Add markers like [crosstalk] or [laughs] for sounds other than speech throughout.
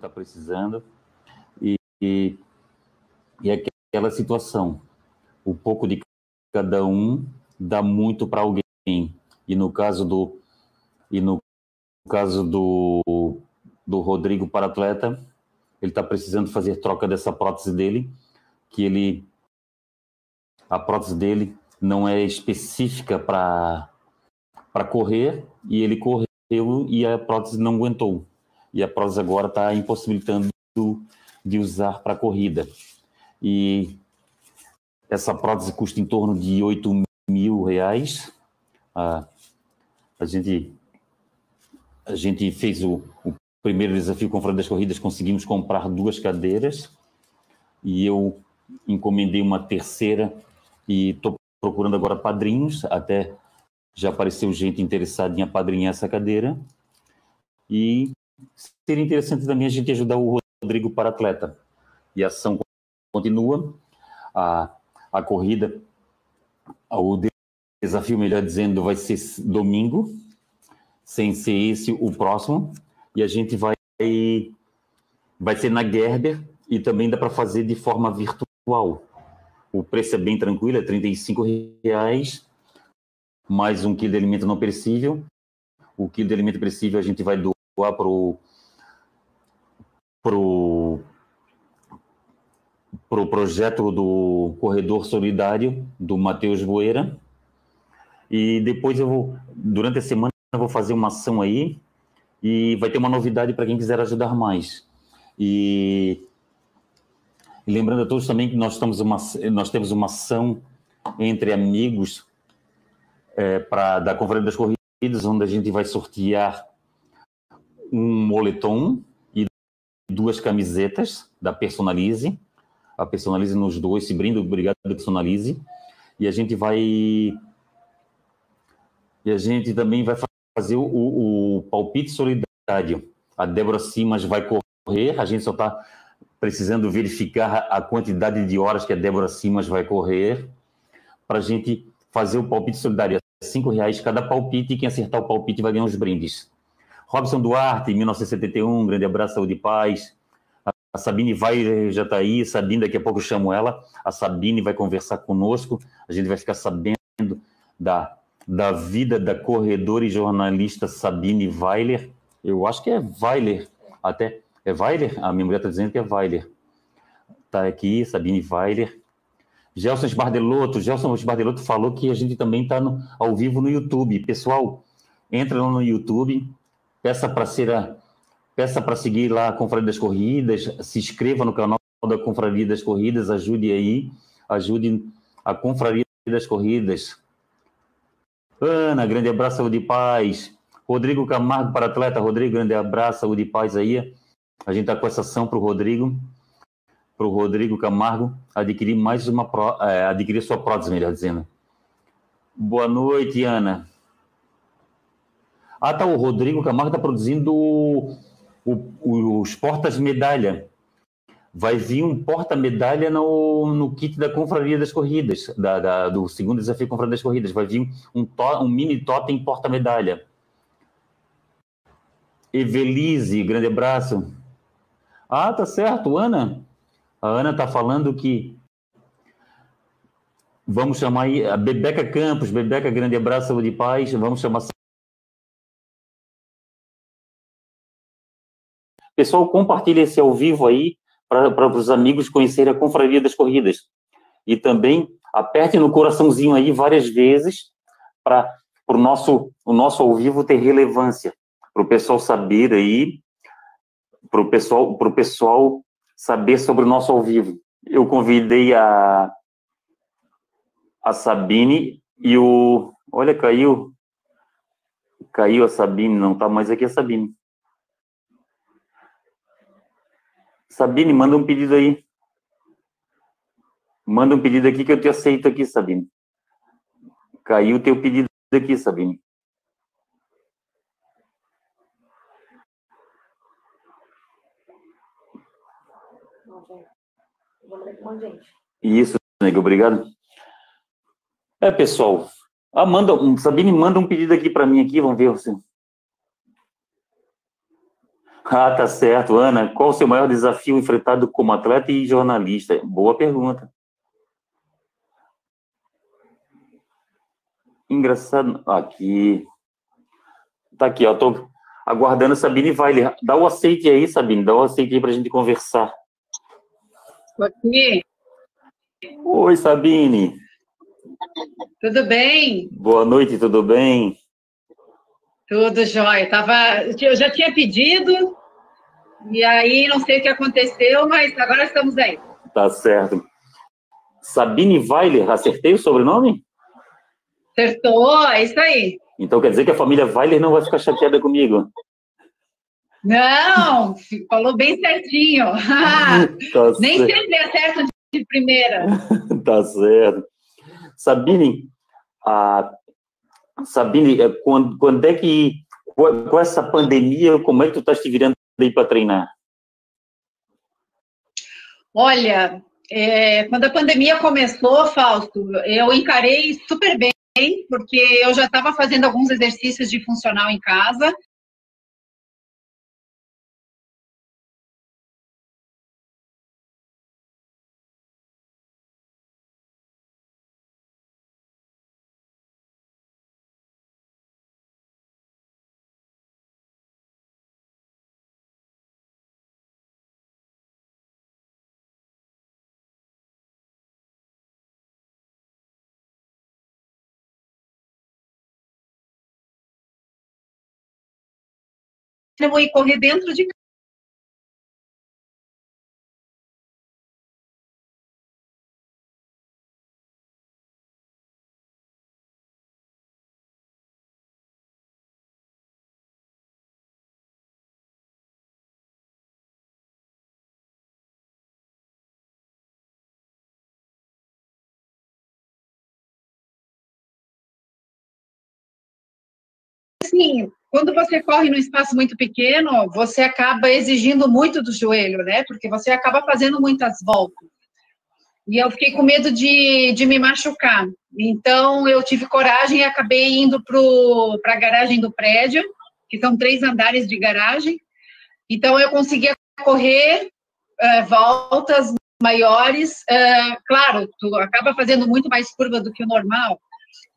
está precisando. E, e, e aquela situação, o pouco de cada um dá muito para alguém. E no caso do e no caso do do Rodrigo para atleta, ele está precisando fazer troca dessa prótese dele, que ele a prótese dele não é específica para para correr e ele correu e a prótese não aguentou e a prótese agora está impossibilitando de usar para corrida. E essa prótese custa em torno de 8 mil reais. Ah, a gente a gente fez o, o primeiro desafio com Confronto das Corridas, conseguimos comprar duas cadeiras. E eu encomendei uma terceira e estou procurando agora padrinhos, até já apareceu gente interessada em apadrinhar essa cadeira. E seria interessante também a gente ajudar o Rodrigo para atleta. E a ação continua, a, a corrida, o desafio, melhor dizendo, vai ser domingo, sem ser esse o próximo, e a gente vai vai ser na Gerber e também dá para fazer de forma virtual. O preço é bem tranquilo, é R$ reais mais um quilo de alimento não perecível. O quilo de alimento perecível a gente vai doar para o pro, pro projeto do Corredor Solidário do Matheus Boeira. E depois eu vou, durante a semana, eu vou fazer uma ação aí e vai ter uma novidade para quem quiser ajudar mais. E, e, lembrando a todos também que nós, estamos uma, nós temos uma ação entre amigos é, para da Conferência das Corridas, onde a gente vai sortear um moletom e duas camisetas da Personalize. A Personalize nos doou esse brinde, obrigado Personalize. E a gente vai e a gente também vai fazer o, o palpite solidário. A Débora Simas vai correr, a gente só está precisando verificar a quantidade de horas que a Débora Simas vai correr para a gente fazer o palpite solidário. É cinco reais cada palpite e quem acertar o palpite vai ganhar uns brindes. Robson Duarte, 1971, grande abraço, saúde e paz. A Sabine vai, já está aí, Sabine, daqui a pouco eu chamo ela. A Sabine vai conversar conosco, a gente vai ficar sabendo da da vida da corredora e jornalista Sabine Weiler. Eu acho que é Weiler, até. É Weiler? A minha mulher está dizendo que é Weiler. Está aqui, Sabine Weiler. Gelson Esbardelotto. Gelson Esbardelotto falou que a gente também está ao vivo no YouTube. Pessoal, entra lá no YouTube, peça para ser a, peça para seguir lá a Confraria das Corridas, se inscreva no canal da Confraria das Corridas, ajude aí, ajude a Confraria das Corridas. Ana, grande abraço, saúde e paz. Rodrigo Camargo para atleta. Rodrigo, grande abraço, saúde e paz aí. A gente está com essa ação para o Rodrigo, para o Rodrigo Camargo adquirir mais uma, é, adquirir sua prótese, melhor dizendo. Boa noite, Ana. Ah, tá, o Rodrigo Camargo está produzindo o, o, os portas-medalha vai vir um porta-medalha no, no kit da Confraria das Corridas, da, da, do segundo desafio Confraria das Corridas. Vai vir um, to, um mini totem porta-medalha. Evelise, grande abraço. Ah, tá certo, Ana. A Ana tá falando que vamos chamar aí a Bebeca Campos, Bebeca, grande abraço, saúde e paz. Vamos chamar Pessoal, compartilhe esse ao vivo aí para os amigos conhecerem a Confraria das Corridas. E também aperte no coraçãozinho aí várias vezes para o nosso, o nosso ao vivo ter relevância, para o pessoal saber aí, para o pessoal, pro pessoal saber sobre o nosso ao vivo. Eu convidei a, a Sabine e o. Olha, caiu. Caiu a Sabine, não está mais aqui a Sabine. Sabine, manda um pedido aí. Manda um pedido aqui que eu te aceito aqui, Sabine. Caiu o teu pedido aqui, Sabine. Isso, nego, obrigado. É, pessoal. Ah, Sabine, manda um pedido aqui para mim aqui, vamos ver. Assim. Ah, tá certo. Ana, qual o seu maior desafio enfrentado como atleta e jornalista? Boa pergunta. Engraçado. Aqui. Tá aqui, ó. Tô aguardando a Sabine Weiler. Dá o aceite aí, Sabine. Dá o aceite aí pra gente conversar. Aqui. Oi, Sabine. Tudo bem? Boa noite, tudo bem? Tudo jóia. Tava, eu já tinha pedido, e aí não sei o que aconteceu, mas agora estamos aí. Tá certo. Sabine Weiler, acertei o sobrenome? Acertou, é isso aí. Então quer dizer que a família Weiler não vai ficar chateada comigo? Não, falou bem certinho. [laughs] tá Nem certo. sempre acerta de primeira. [laughs] tá certo. Sabine, a, Sabine, é, quando, quando é que, com essa pandemia, como é que tu estás te virando aí para treinar? Olha, é, quando a pandemia começou, Fausto, eu encarei super bem, porque eu já estava fazendo alguns exercícios de funcional em casa, eu vou ir correr dentro de assim, quando você corre num espaço muito pequeno, você acaba exigindo muito do joelho, né? Porque você acaba fazendo muitas voltas. E eu fiquei com medo de, de me machucar. Então, eu tive coragem e acabei indo para a garagem do prédio, que são três andares de garagem. Então, eu conseguia correr uh, voltas maiores. Uh, claro, tu acaba fazendo muito mais curva do que o normal,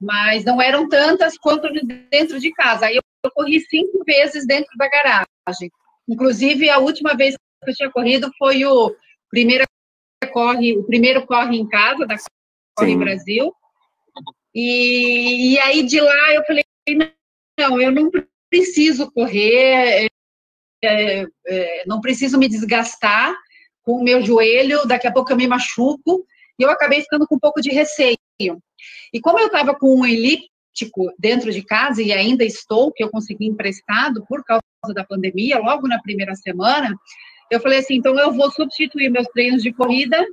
mas não eram tantas quanto dentro de casa. Aí eu eu corri cinco vezes dentro da garagem. Inclusive, a última vez que eu tinha corrido foi o primeiro corre, o primeiro corre em casa, da Corre Sim. Brasil. E, e aí, de lá, eu falei, não, eu não preciso correr, é, é, não preciso me desgastar com o meu joelho, daqui a pouco eu me machuco, e eu acabei ficando com um pouco de receio. E como eu estava com um elipse dentro de casa e ainda estou, que eu consegui emprestado por causa da pandemia, logo na primeira semana, eu falei assim, então eu vou substituir meus treinos de corrida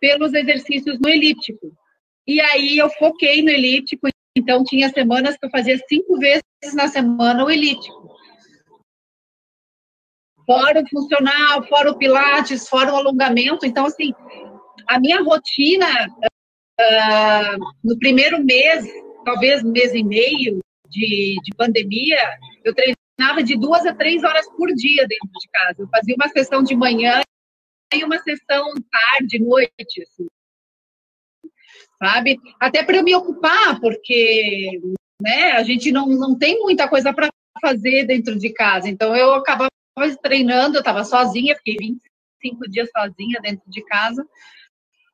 pelos exercícios no elíptico. E aí eu foquei no elíptico, então tinha semanas que eu fazia cinco vezes na semana o elíptico. Fora o funcional, fora o pilates, fora o alongamento. Então, assim, a minha rotina uh, no primeiro mês talvez mês e meio de, de pandemia, eu treinava de duas a três horas por dia dentro de casa. Eu fazia uma sessão de manhã e uma sessão tarde, noite, assim. Sabe? Até para eu me ocupar, porque né, a gente não, não tem muita coisa para fazer dentro de casa. Então, eu acabava treinando, eu estava sozinha, fiquei 25 dias sozinha dentro de casa.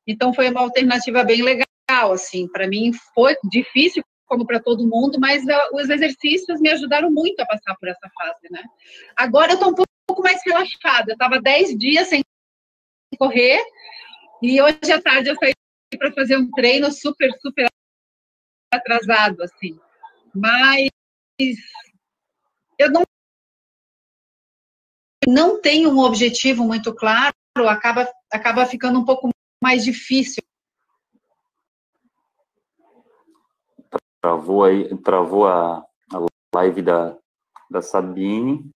Então, foi uma alternativa bem legal assim, para mim foi difícil como para todo mundo, mas uh, os exercícios me ajudaram muito a passar por essa fase, né? Agora eu estou um pouco mais relaxada, eu estava 10 dias sem correr, e hoje à tarde eu saí para fazer um treino super, super atrasado, assim. Mas eu não, não tenho um objetivo muito claro, acaba, acaba ficando um pouco mais difícil Travou aí, travou a, a live da, da Sabine.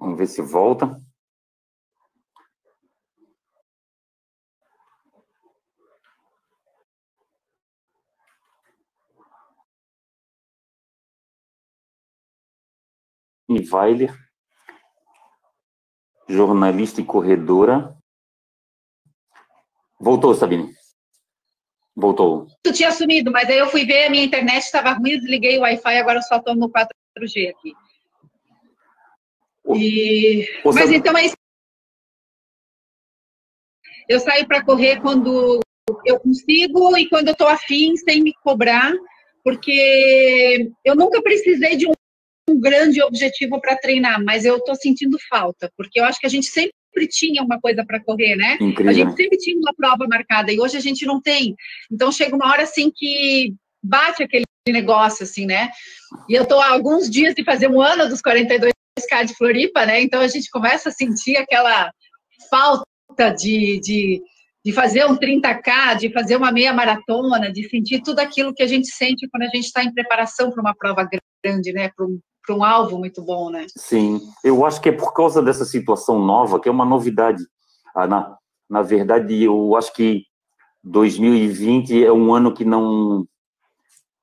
Vamos ver se volta. Weiler, jornalista e corredora. Voltou, Sabine. Voltou. Tu tinha sumido, mas aí eu fui ver, a minha internet estava ruim, desliguei o Wi-Fi, agora eu só estou no 4G aqui. E... Mas então é isso. Eu saio para correr quando eu consigo e quando eu estou afim, sem me cobrar, porque eu nunca precisei de um, um grande objetivo para treinar, mas eu estou sentindo falta, porque eu acho que a gente sempre tinha uma coisa para correr, né? Incrível. A gente sempre tinha uma prova marcada e hoje a gente não tem. Então chega uma hora assim que bate aquele negócio assim, né? E eu estou há alguns dias de fazer um ano dos 42K de Floripa, né? Então a gente começa a sentir aquela falta de, de de fazer um 30K, de fazer uma meia maratona, de sentir tudo aquilo que a gente sente quando a gente está em preparação para uma prova grande, né? Para um, para um alvo muito bom, né? Sim, eu acho que é por causa dessa situação nova, que é uma novidade. Ah, na, na verdade, eu acho que 2020 é um ano que não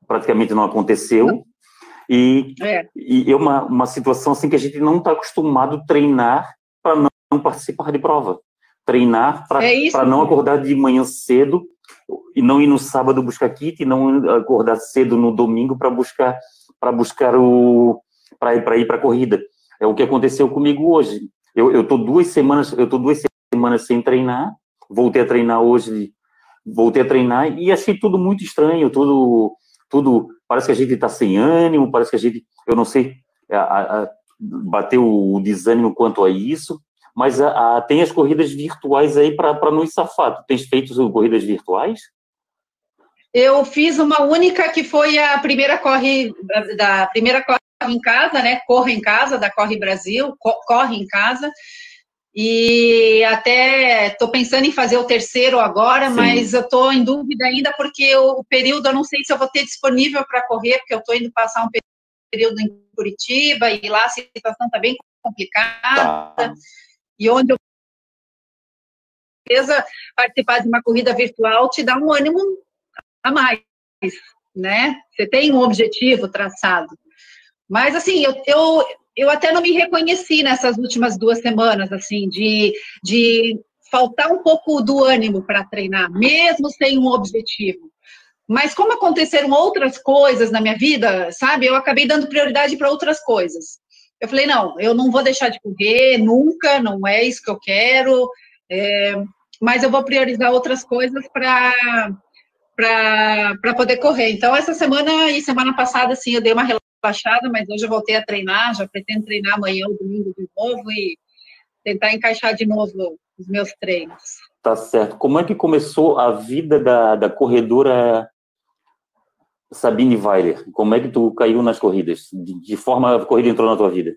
praticamente não aconteceu. E é, e é uma, uma situação assim que a gente não está acostumado a treinar para não, participar de prova treinar para é não acordar de manhã cedo e não ir no sábado buscar kit e não acordar cedo no domingo para buscar para buscar o para ir para ir para corrida é o que aconteceu comigo hoje eu eu tô duas semanas eu tô duas semanas sem treinar voltei a treinar hoje voltei a treinar e achei tudo muito estranho tudo tudo parece que a gente está sem ânimo parece que a gente eu não sei a, a, bateu o desânimo quanto a isso mas a, a, tem as corridas virtuais aí para nos safar. Tu tens feito corridas virtuais? Eu fiz uma única que foi a primeira corre da primeira corre em casa, né? Corre em casa da Corre Brasil, corre em casa. E até estou pensando em fazer o terceiro agora, Sim. mas eu estou em dúvida ainda porque o, período eu não sei se eu vou ter disponível para correr, porque eu estou indo passar um período em Curitiba e lá a situação está bem complicada. Tá e onde eu participar de uma corrida virtual te dá um ânimo a mais, né? Você tem um objetivo traçado. Mas, assim, eu, eu, eu até não me reconheci nessas últimas duas semanas, assim, de, de faltar um pouco do ânimo para treinar, mesmo sem um objetivo. Mas como aconteceram outras coisas na minha vida, sabe? Eu acabei dando prioridade para outras coisas. Eu falei, não, eu não vou deixar de correr nunca, não é isso que eu quero, é, mas eu vou priorizar outras coisas para para poder correr. Então, essa semana e semana passada, sim, eu dei uma relaxada, mas hoje eu voltei a treinar, já pretendo treinar amanhã ou domingo de novo e tentar encaixar de novo os meus treinos. Tá certo. Como é que começou a vida da, da corredora Sabine Weiler, como é que tu caiu nas corridas? De, de forma a corrida entrou na tua vida?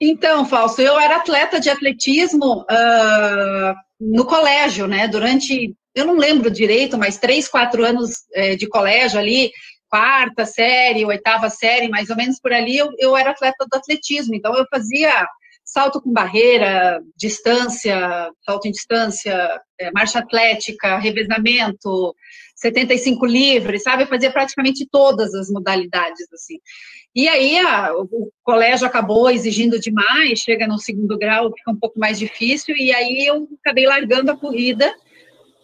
Então, Fausto, eu era atleta de atletismo uh, no colégio, né? Durante, eu não lembro direito, mas três, quatro anos eh, de colégio ali, quarta série, oitava série, mais ou menos por ali, eu, eu era atleta do atletismo. Então, eu fazia salto com barreira, distância, salto em distância, eh, marcha atlética, revezamento, 75 livres, sabe? Eu fazia praticamente todas as modalidades, assim. E aí a, o colégio acabou exigindo demais, chega no segundo grau, fica um pouco mais difícil, e aí eu acabei largando a corrida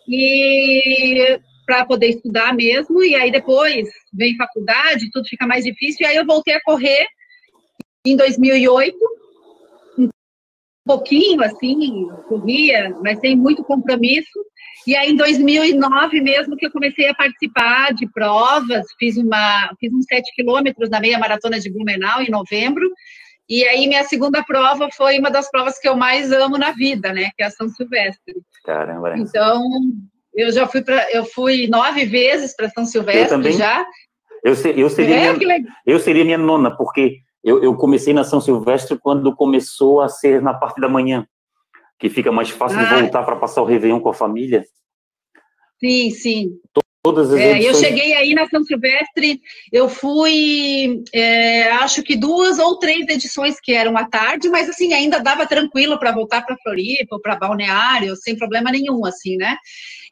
e para poder estudar mesmo, e aí depois vem faculdade, tudo fica mais difícil, e aí eu voltei a correr em 2008, um pouquinho assim, corria, mas sem muito compromisso, e aí, em 2009 mesmo, que eu comecei a participar de provas, fiz, uma, fiz uns 7 quilômetros na meia maratona de Blumenau, em novembro, e aí, minha segunda prova foi uma das provas que eu mais amo na vida, né? Que é a São Silvestre. Caramba. Então, eu já fui para, eu fui nove vezes para São Silvestre eu também, já. Eu, eu, seria é, minha, eu seria minha nona, porque eu, eu comecei na São Silvestre quando começou a ser na parte da manhã que fica mais fácil ah. voltar para passar o Réveillon com a família. Sim, sim. Todas as é, edições... Eu cheguei aí na São Silvestre, eu fui, é, acho que duas ou três edições que eram à tarde, mas assim, ainda dava tranquilo para voltar para Floripa, para Balneário, sem problema nenhum, assim, né?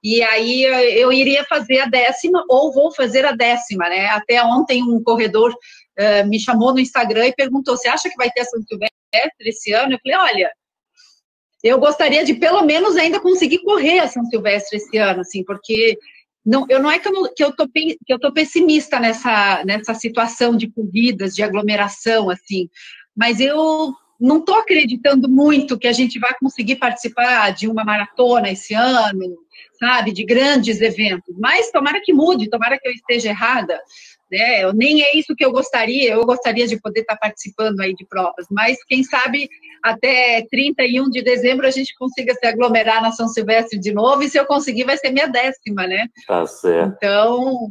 E aí eu iria fazer a décima, ou vou fazer a décima, né? Até ontem um corredor uh, me chamou no Instagram e perguntou: você acha que vai ter a São Silvestre esse ano? Eu falei: olha, eu gostaria de pelo menos ainda conseguir correr a São Silvestre esse ano, assim, porque não, eu não é que eu, não, que eu tô que eu tô pessimista nessa nessa situação de corridas, de aglomeração, assim, mas eu não estou acreditando muito que a gente vai conseguir participar de uma maratona esse ano, sabe, de grandes eventos. Mas tomara que mude, tomara que eu esteja errada. Né? Nem é isso que eu gostaria, eu gostaria de poder estar participando aí de provas, mas quem sabe até 31 de dezembro a gente consiga se aglomerar na São Silvestre de novo, e se eu conseguir vai ser minha décima, né? Tá certo. Então,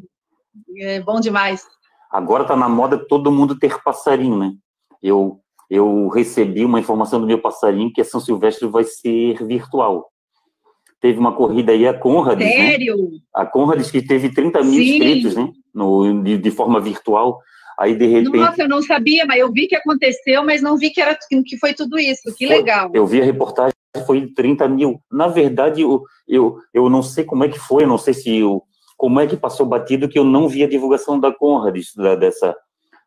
é bom demais. Agora tá na moda todo mundo ter passarinho, né? Eu eu recebi uma informação do meu passarinho que a São Silvestre vai ser virtual. Teve uma corrida aí, a Conrad. Né? Sério? Né? A Conrad que teve 30 mil Sim. inscritos, né? No, de, de, forma virtual. Aí, de repente... Nossa, eu não sabia, mas eu vi que aconteceu, mas não vi que, era, que foi tudo isso. Que foi, legal. Eu vi a reportagem, foi 30 mil. Na verdade, eu, eu, eu não sei como é que foi, eu não sei se eu, como é que passou batido que eu não vi a divulgação da Conrad, da, dessa,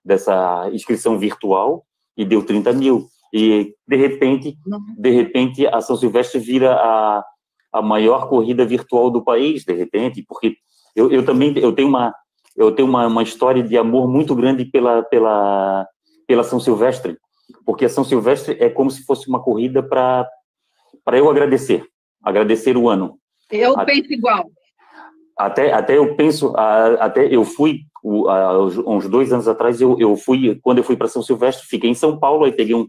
dessa inscrição virtual, e deu 30 mil. E, de repente, de repente a São Silvestre vira a, a maior corrida virtual do país, de repente, porque eu, eu também eu tenho uma eu tenho uma, uma história de amor muito grande pela pela pela São Silvestre, porque a São Silvestre é como se fosse uma corrida para eu agradecer, agradecer o ano. Eu penso igual. Até até eu penso até eu fui uns dois anos atrás eu, eu fui quando eu fui para São Silvestre fiquei em São Paulo aí peguei um,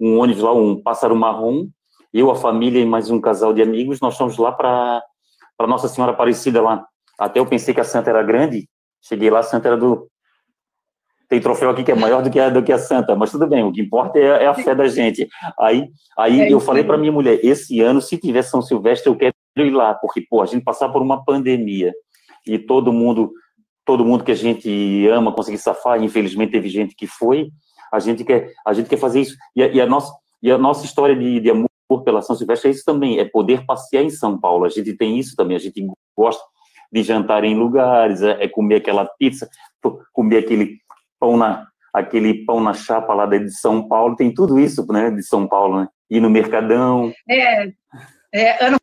um ônibus lá um pássaro marrom eu a família e mais um casal de amigos nós fomos lá para Nossa Senhora Aparecida lá até eu pensei que a Santa era grande cheguei lá a Santa era do tem troféu aqui que é maior do que a, do que a Santa, mas tudo bem, o que importa é, é a fé da gente. Aí, aí é eu falei para minha mulher, esse ano, se tiver São Silvestre, eu quero ir lá, porque, pô, a gente passar por uma pandemia e todo mundo todo mundo que a gente ama conseguir safar, infelizmente teve gente que foi, a gente quer, a gente quer fazer isso. E a, e a nossa, e a nossa história de, de amor pela São Silvestre é isso também, é poder passear em São Paulo. A gente tem isso também, a gente gosta de jantar em lugares, é, é comer aquela pizza, comer aquele pão na aquele pão na chapa lá de São Paulo, tem tudo isso, né, de São Paulo, né? Ir no Mercadão. É, é ano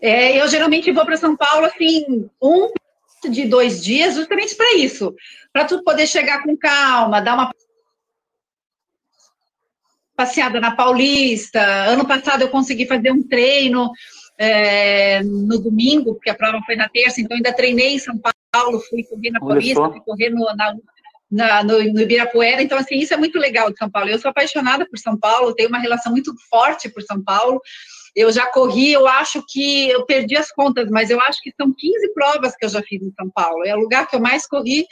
É, eu geralmente vou para São Paulo assim, um de dois dias, justamente para isso, para tu poder chegar com calma, dar uma passeada na Paulista. Ano passado eu consegui fazer um treino é, no domingo, porque a prova foi na terça, então ainda treinei em São Paulo, fui correr na Paulista, fui correr no, na, na, no, no Ibirapuera, então assim, isso é muito legal de São Paulo. Eu sou apaixonada por São Paulo, tenho uma relação muito forte por São Paulo, eu já corri, eu acho que eu perdi as contas, mas eu acho que são 15 provas que eu já fiz em São Paulo. É o lugar que eu mais corri,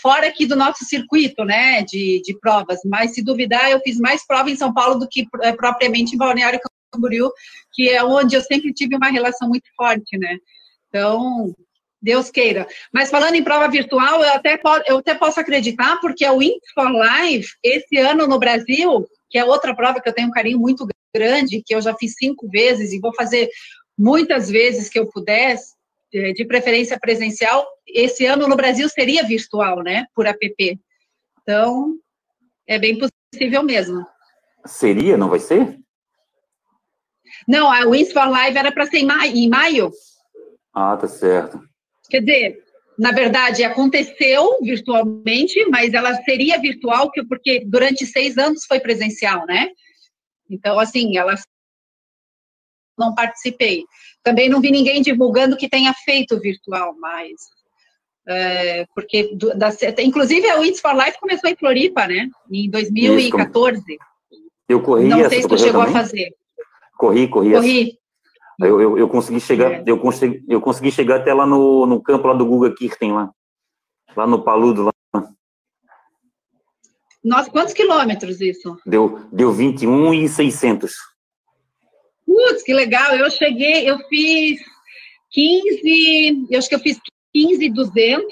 fora aqui do nosso circuito, né, de, de provas. Mas se duvidar, eu fiz mais prova em São Paulo do que uh, propriamente em Balneário Camboriú, que é onde eu sempre tive uma relação muito forte, né. Então, Deus queira. Mas falando em prova virtual, eu até, eu até posso acreditar, porque a Wings for Life, esse ano no Brasil, que é outra prova que eu tenho um carinho muito grande, que eu já fiz cinco vezes e vou fazer muitas vezes que eu pudesse, de preferência presencial, esse ano no Brasil seria virtual, né, por app. Então, é bem possível mesmo. Seria, não vai ser? Não, a Wins for Live era para ser em maio, em maio. Ah, tá certo. Quer dizer, na verdade, aconteceu virtualmente, mas ela seria virtual porque durante seis anos foi presencial, né? Então, assim, ela não participei. Também não vi ninguém divulgando que tenha feito virtual, mas é, porque do, da, inclusive a Wits for Life começou em Floripa, né? Em 2014. Eu corri. Não sei se tu chegou também? a fazer. Corri, corri. Corri. Eu, eu, eu, consegui chegar, é. eu, consegui, eu consegui chegar até lá no, no campo lá do Guga Kirten, lá, lá no Paludo, lá. Nossa, quantos quilômetros isso? Deu, deu 21 e 600. Putz, que legal. Eu cheguei, eu fiz 15, eu acho que eu fiz 15 200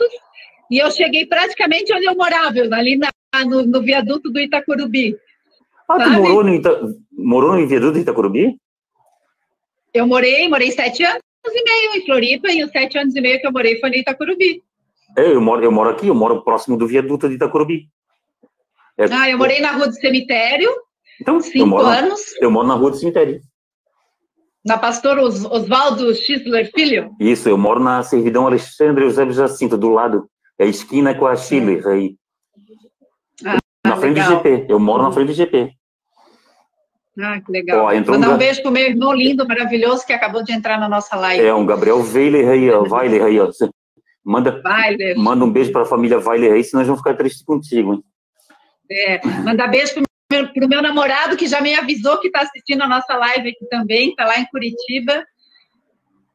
e eu cheguei praticamente onde eu morava, ali na, no, no viaduto do Itacurubi. Ah, sabe? tu morou no, Ita, morou no viaduto do Itacurubi? Eu morei, morei sete anos e meio em Floripa e os sete anos e meio que eu morei foi em Itacurubi. É, eu moro, eu moro aqui, eu moro próximo do viaduto de Itacurubi. É, ah, eu morei na rua do cemitério, então, cinco eu anos. Na, eu moro na rua do cemitério. Na Pastor Os, Oswaldo Schindler Filho? Isso, eu moro na Servidão Alexandre José Jacinto, do lado. É esquina com a Schiller, aí. Ah, na frente legal. do GP. Eu moro na frente do GP. Ah, que legal. Ó, Mandar um, um beijo pro meu irmão lindo, maravilhoso, que acabou de entrar na nossa live. É, um Gabriel Weiler aí, ó. Weiler aí, ó. Manda, Weiler. manda um beijo para a família Weiler aí, senão eles vão ficar tristes contigo, hein? É, mandar beijo pro meu, pro meu namorado, que já me avisou que está assistindo a nossa live aqui também, está lá em Curitiba,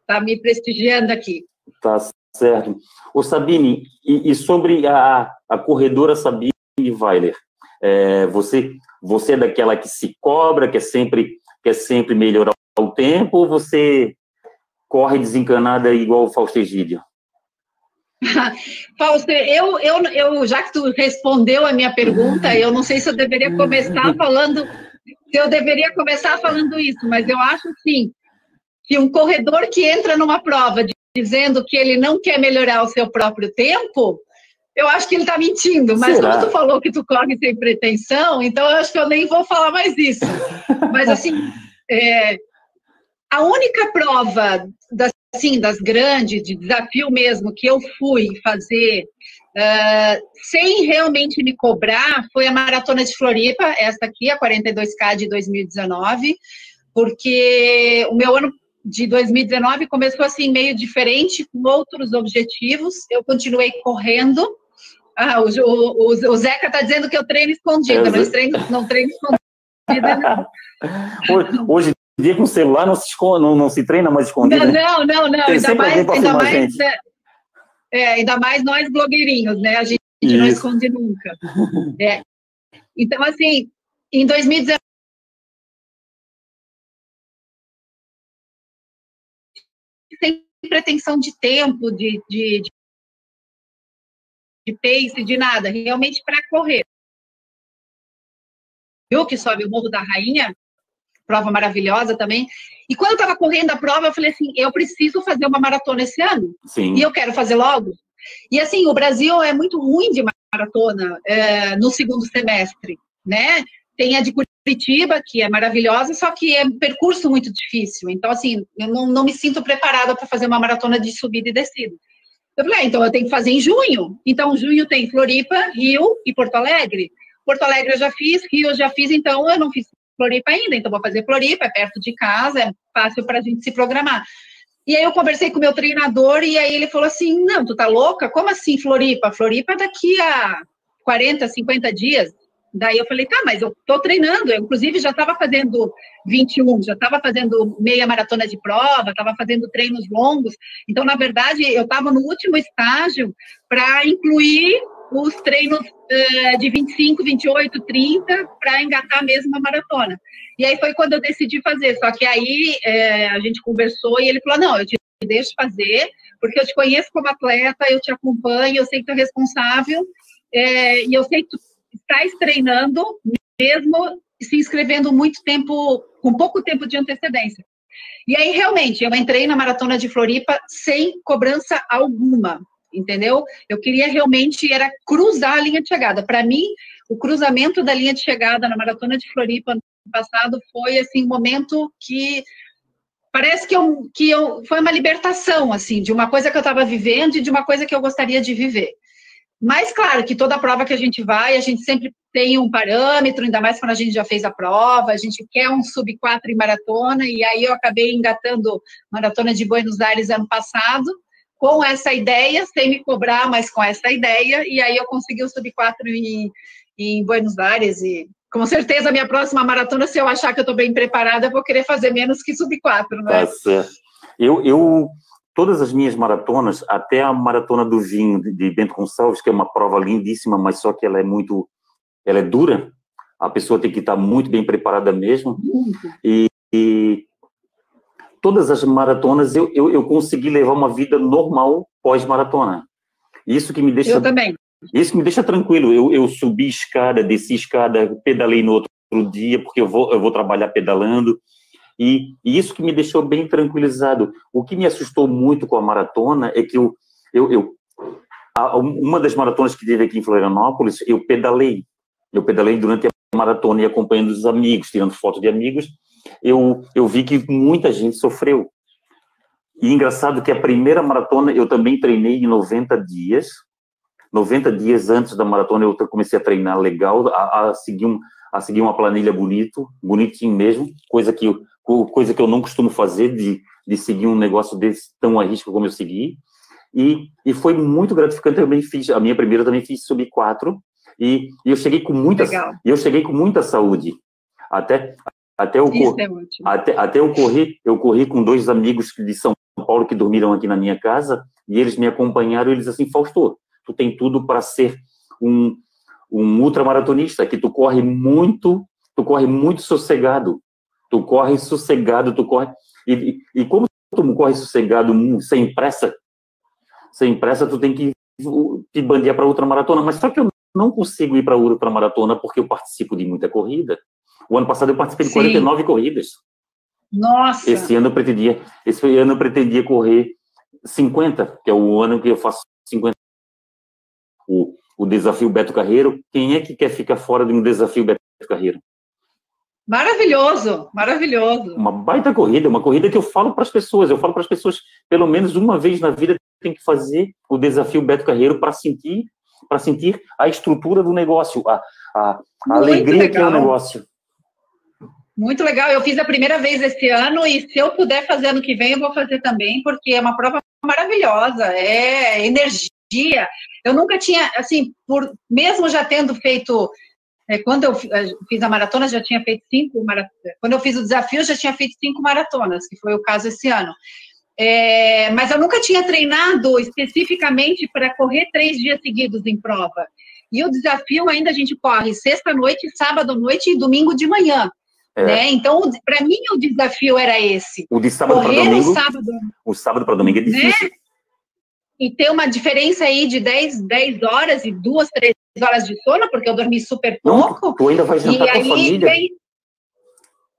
está me prestigiando aqui. Tá certo. O Sabine, e, e sobre a, a corredora Sabine Weiler, é, você, você é daquela que se cobra, que é sempre, quer sempre melhorar o tempo, ou você corre desencanada igual o Fausto Egídio? [laughs] Fausto, eu, eu, eu, já que tu respondeu a minha pergunta, eu não sei se eu deveria começar falando, se eu deveria começar falando isso, mas eu acho sim que um corredor que entra numa prova dizendo que ele não quer melhorar o seu próprio tempo, eu acho que ele está mentindo, mas Será? como tu falou que tu corre sem pretensão, então eu acho que eu nem vou falar mais isso. Mas assim, é, a única prova das, assim, das grandes, de desafio mesmo, que eu fui fazer uh, sem realmente me cobrar, foi a Maratona de Floripa, essa aqui, a 42K de 2019, porque o meu ano de 2019 começou assim meio diferente, com outros objetivos. Eu continuei correndo, ah, o, o, o Zeca está dizendo que eu treino escondida, mas treino, não treino escondida, não. [laughs] Hoje em dia com o celular não se, esconde, não, não se treina mais escondido. Não, não, não, ainda mais, ainda mais, é, é, ainda mais nós blogueirinhos, né? A gente Isso. não esconde nunca. É. Então, assim, em 2019, sem pretensão de tempo, de, de, de de pace, de nada, realmente para correr. Eu que sobe o Morro da Rainha, prova maravilhosa também. E quando eu estava correndo a prova, eu falei assim: eu preciso fazer uma maratona esse ano. Sim. E eu quero fazer logo. E assim, o Brasil é muito ruim de maratona é, no segundo semestre, né? Tem a de Curitiba, que é maravilhosa, só que é um percurso muito difícil. Então, assim, eu não, não me sinto preparada para fazer uma maratona de subida e descida. Eu falei, ah, então eu tenho que fazer em junho. Então, junho tem Floripa, Rio e Porto Alegre. Porto Alegre eu já fiz, Rio eu já fiz, então eu não fiz Floripa ainda. Então, vou fazer Floripa, é perto de casa, é fácil para a gente se programar. E aí eu conversei com o meu treinador e aí ele falou assim, não, tu tá louca? Como assim Floripa? Floripa daqui a 40, 50 dias. Daí eu falei, tá, mas eu tô treinando. Eu, inclusive, já estava fazendo 21, já estava fazendo meia maratona de prova, estava fazendo treinos longos. Então, na verdade, eu estava no último estágio para incluir os treinos uh, de 25, 28, 30 para engatar mesmo a maratona. E aí foi quando eu decidi fazer. Só que aí é, a gente conversou e ele falou: não, eu te deixo fazer, porque eu te conheço como atleta, eu te acompanho, eu sei que tu é responsável, é, e eu sei que tu estás treinando mesmo se inscrevendo muito tempo, com pouco tempo de antecedência. E aí, realmente, eu entrei na Maratona de Floripa sem cobrança alguma, entendeu? Eu queria realmente, era cruzar a linha de chegada. Para mim, o cruzamento da linha de chegada na Maratona de Floripa no passado foi, assim, um momento que parece que, eu, que eu, foi uma libertação, assim, de uma coisa que eu estava vivendo e de uma coisa que eu gostaria de viver. Mas, claro, que toda prova que a gente vai, a gente sempre tem um parâmetro, ainda mais quando a gente já fez a prova, a gente quer um sub 4 em maratona, e aí eu acabei engatando maratona de Buenos Aires ano passado, com essa ideia, sem me cobrar, mas com essa ideia, e aí eu consegui o sub 4 em, em Buenos Aires, e com certeza a minha próxima maratona, se eu achar que eu estou bem preparada, eu vou querer fazer menos que sub 4, né? Tá. Eu, eu todas as minhas maratonas, até a maratona do vinho de Bento Gonçalves, que é uma prova lindíssima, mas só que ela é muito, ela é dura. A pessoa tem que estar muito bem preparada mesmo. E, e todas as maratonas eu, eu, eu, consegui levar uma vida normal pós-maratona. Isso que me deixa. Eu também. Isso me deixa tranquilo. Eu, eu subi escada, desci escada, pedalei no outro dia, porque eu vou, eu vou trabalhar pedalando. E, e, isso que me deixou bem tranquilizado. O que me assustou muito com a maratona é que eu, eu, eu a, uma das maratonas que teve aqui em Florianópolis, eu pedalei. Eu pedalei durante a maratona e acompanhando os amigos, tirando foto de amigos. Eu, eu vi que muita gente sofreu. E engraçado que a primeira maratona eu também treinei em 90 dias. 90 dias antes da maratona eu comecei a treinar legal, a, a seguir, um, a seguir uma planilha bonito, bonitinho mesmo, coisa que eu, coisa que eu não costumo fazer de, de seguir um negócio desse tão a risco como eu segui. E, e foi muito gratificante, eu também fiz, a minha primeira também fiz sub 4, e, e eu cheguei com muita, e eu cheguei com muita saúde. Até, até eu, cor, é até, até eu corri, eu corri com dois amigos de São Paulo que dormiram aqui na minha casa, e eles me acompanharam, e eles assim, Fausto, tu tem tudo para ser um, um ultramaratonista, que tu corre muito, tu corre muito sossegado, tu corre sossegado, tu corre, e, e como tu corre sossegado, sem pressa, sem pressa, tu tem que te bandear para outra maratona, mas só que eu não consigo ir para outra maratona porque eu participo de muita corrida. O ano passado eu participei de Sim. 49 corridas. Nossa! Esse ano eu pretendia, esse ano eu pretendia correr 50, que é o ano que eu faço 50. O, o desafio Beto Carreiro. Quem é que quer ficar fora de um desafio Beto Carreiro? Maravilhoso, maravilhoso. Uma baita corrida, uma corrida que eu falo para as pessoas. Eu falo para as pessoas, pelo menos uma vez na vida, tem que fazer o desafio Beto Carreiro para sentir, para sentir a estrutura do negócio, a, a, a alegria legal. que é o negócio. Muito legal. Eu fiz a primeira vez esse ano e se eu puder fazer ano que vem, eu vou fazer também, porque é uma prova maravilhosa. É energia. Eu nunca tinha, assim, por mesmo já tendo feito é, quando eu fiz a maratona, já tinha feito cinco maratonas. Quando eu fiz o desafio, já tinha feito cinco maratonas, que foi o caso esse ano. É, mas eu nunca tinha treinado especificamente para correr três dias seguidos em prova. E o desafio ainda a gente corre sexta-noite, sábado-noite e domingo de manhã. É. Né? Então, para mim, o desafio era esse. O de sábado para domingo. Sábado, o sábado para domingo é difícil. Né? E ter uma diferença aí de 10, 10 horas e duas, três horas de sono, porque eu dormi super pouco. Não, tu ainda vai jantar e com a família. Vem...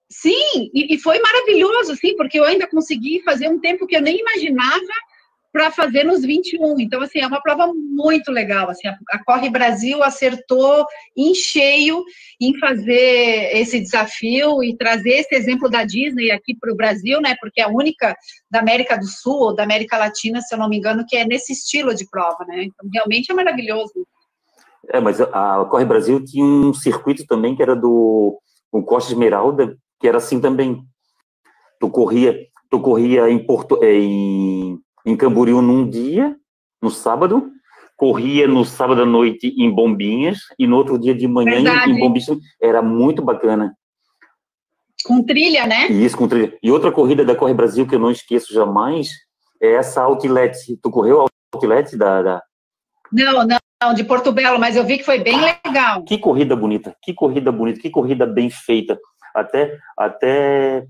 Sim, e, e, foi maravilhoso, sim, porque eu ainda consegui fazer um tempo que eu nem imaginava para fazer nos 21. Então, assim, é uma prova muito legal. Assim, a Corre Brasil acertou em cheio em fazer esse desafio e trazer esse exemplo da Disney aqui para o Brasil, né? Porque é a única da América do Sul ou da América Latina, se eu não me engano, que é nesse estilo de prova, né? Então, realmente é maravilhoso. É, mas a Corre Brasil tinha um circuito também que era do o Costa Esmeralda, que era assim também. Tu corria, tu corria em Porto, em em Camboriú num dia, no sábado, corria no sábado à noite em Bombinhas e no outro dia de manhã Verdade. em Bombinhas. Era muito bacana. Com trilha, né? Isso, com trilha. E outra corrida da Corre Brasil que eu não esqueço jamais é essa Outlet. Tu correu a Outlet da, da... Não, não, de Porto Belo, mas eu vi que foi bem legal. Que corrida bonita, que corrida bonita, que corrida bem feita. Até, até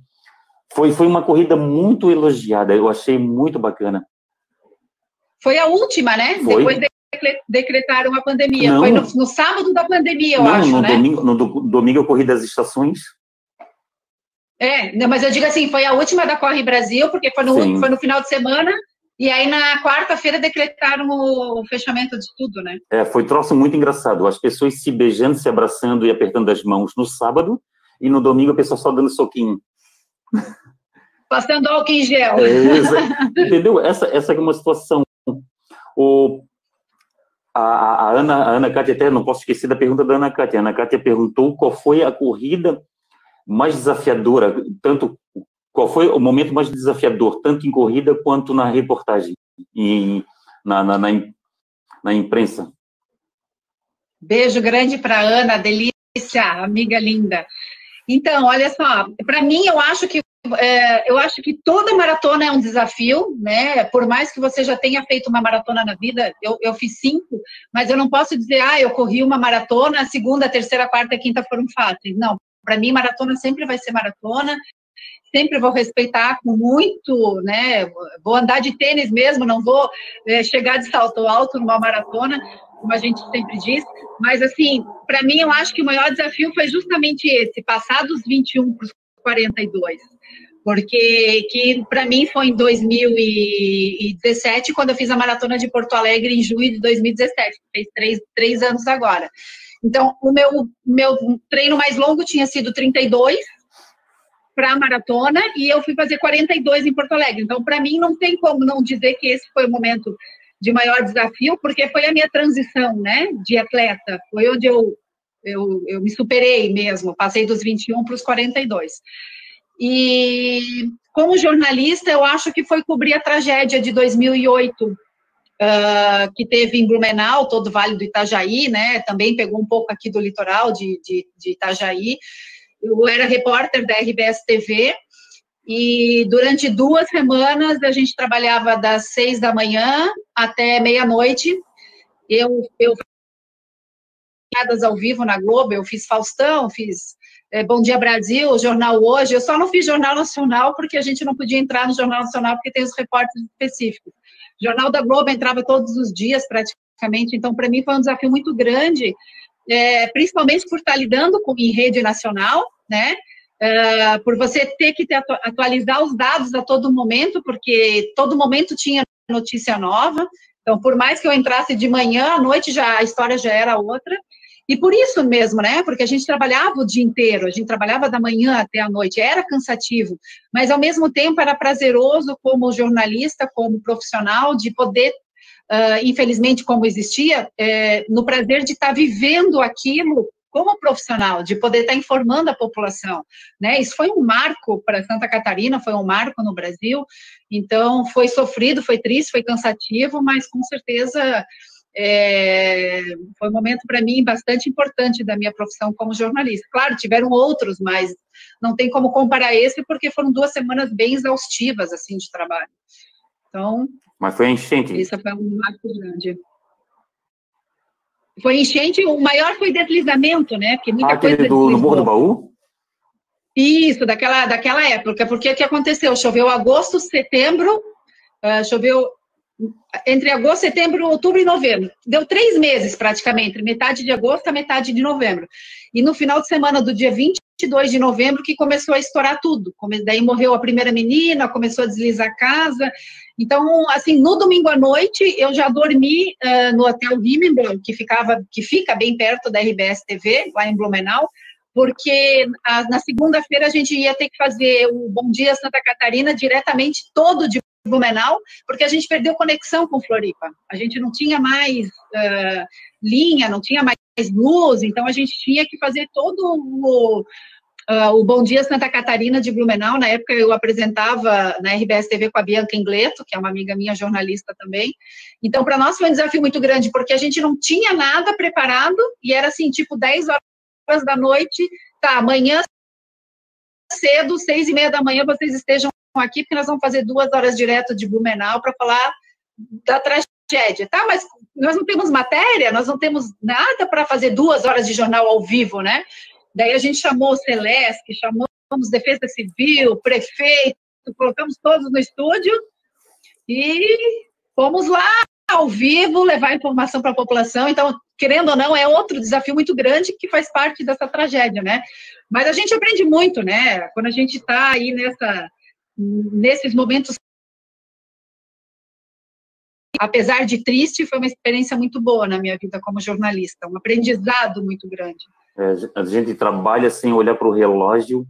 foi, foi uma corrida muito elogiada, eu achei muito bacana. Foi a última, né? Foi. Depois decretaram a pandemia. Não. Foi no, no, sábado da pandemia, eu não, acho, no né? Domingo, no domingo eu corri das estações. É, não, mas eu digo assim, foi a última da Corre Brasil, porque foi no, foi no final de semana, e aí na quarta-feira decretaram o fechamento de tudo, né? É, foi troço muito engraçado. As pessoas se beijando, se abraçando e apertando as mãos no sábado, e no domingo a pessoa só dando soquinho. [laughs] Passando álcool em gel. É, entendeu? Essa, essa é uma situação. O, a, a, Ana, a Ana Cátia, até não posso esquecer da pergunta da Ana Cátia. A Ana Cátia perguntou qual foi a corrida mais desafiadora, tanto qual foi o momento mais desafiador, tanto em corrida quanto na reportagem e na, na, na, na imprensa. Beijo grande para Ana, delícia, amiga linda. Então, olha só, para mim eu acho que é, eu acho que toda maratona é um desafio, né? Por mais que você já tenha feito uma maratona na vida, eu, eu fiz cinco, mas eu não posso dizer, ah, eu corri uma maratona, a segunda, a terceira, a quarta, a quinta foram fáceis. Não, para mim maratona sempre vai ser maratona. Sempre vou respeitar com muito, né? Vou andar de tênis mesmo, não vou é, chegar de salto alto numa maratona, como a gente sempre diz. Mas assim, para mim eu acho que o maior desafio foi justamente esse, passar dos 21 para os 42 porque que para mim foi em 2017, quando eu fiz a maratona de Porto Alegre em julho de 2017, fez três, três anos agora. Então, o meu, meu treino mais longo tinha sido 32 para a maratona e eu fui fazer 42 em Porto Alegre. Então, para mim, não tem como não dizer que esse foi o momento de maior desafio, porque foi a minha transição, né, de atleta. Foi onde eu, eu, eu me superei mesmo, passei dos 21 para os 42. E como jornalista, eu acho que foi cobrir a tragédia de 2008, uh, ah, que teve em Blumenau, todo o Vale do Itajaí, né? Também pegou um pouco aqui do litoral de, de, de Itajaí. Eu era repórter da RBS TV e durante duas semanas a gente trabalhava das seis da manhã até meia-noite. Eu, eu ao vivo na Globo, eu fiz Faustão, fiz é, Bom Dia Brasil, Jornal Hoje. Eu só não fiz Jornal Nacional porque a gente não podia entrar no Jornal Nacional porque tem os repórteres específicos. O Jornal da Globo entrava todos os dias praticamente, então para mim foi um desafio muito grande, é, principalmente por estar lidando com em rede nacional, né? É, por você ter que ter, atualizar os dados a todo momento, porque todo momento tinha notícia nova. Então, por mais que eu entrasse de manhã, à noite já a história já era outra. E por isso mesmo, né? Porque a gente trabalhava o dia inteiro, a gente trabalhava da manhã até a noite, era cansativo, mas ao mesmo tempo era prazeroso como jornalista, como profissional, de poder, uh, infelizmente, como existia, é, no prazer de estar vivendo aquilo como profissional, de poder estar informando a população, né? Isso foi um marco para Santa Catarina, foi um marco no Brasil. Então, foi sofrido, foi triste, foi cansativo, mas com certeza é, foi um momento para mim bastante importante da minha profissão como jornalista. Claro, tiveram outros, mas não tem como comparar esse porque foram duas semanas bem exaustivas assim de trabalho. Então, mas foi enchente. Isso foi um marco grande. Foi enchente, o maior foi deslizamento, né? Porque muita ah, coisa do, no Morro do Baú? Isso, daquela, daquela época, porque o que aconteceu? Choveu agosto, setembro, uh, choveu entre agosto, setembro, outubro e novembro. Deu três meses, praticamente, metade de agosto a metade de novembro. E no final de semana do dia 22 de novembro que começou a estourar tudo. Daí morreu a primeira menina, começou a deslizar a casa. Então, assim, no domingo à noite, eu já dormi uh, no Hotel Himmendorf, que, ficava, que fica bem perto da RBS TV, lá em Blumenau, porque a, na segunda-feira a gente ia ter que fazer o Bom Dia Santa Catarina diretamente todo de Blumenau, porque a gente perdeu conexão com Floripa. A gente não tinha mais uh, linha, não tinha mais luz, então a gente tinha que fazer todo o, uh, o Bom Dia Santa Catarina de Blumenau. Na época eu apresentava na RBS TV com a Bianca Ingleto, que é uma amiga minha, jornalista também. Então, para nós foi um desafio muito grande, porque a gente não tinha nada preparado e era assim, tipo 10 horas da noite, tá, amanhã cedo, seis e meia da manhã, vocês estejam aqui, porque nós vamos fazer duas horas direto de Blumenau para falar da tragédia. Tá, mas nós não temos matéria, nós não temos nada para fazer duas horas de jornal ao vivo, né? Daí a gente chamou o Celeste, chamamos Defesa Civil, prefeito, colocamos todos no estúdio e fomos lá ao vivo levar informação para a população. Então, querendo ou não, é outro desafio muito grande que faz parte dessa tragédia, né? Mas a gente aprende muito, né? Quando a gente está aí nessa nesses momentos apesar de triste, foi uma experiência muito boa na minha vida como jornalista, um aprendizado muito grande. É, a gente trabalha sem olhar para o relógio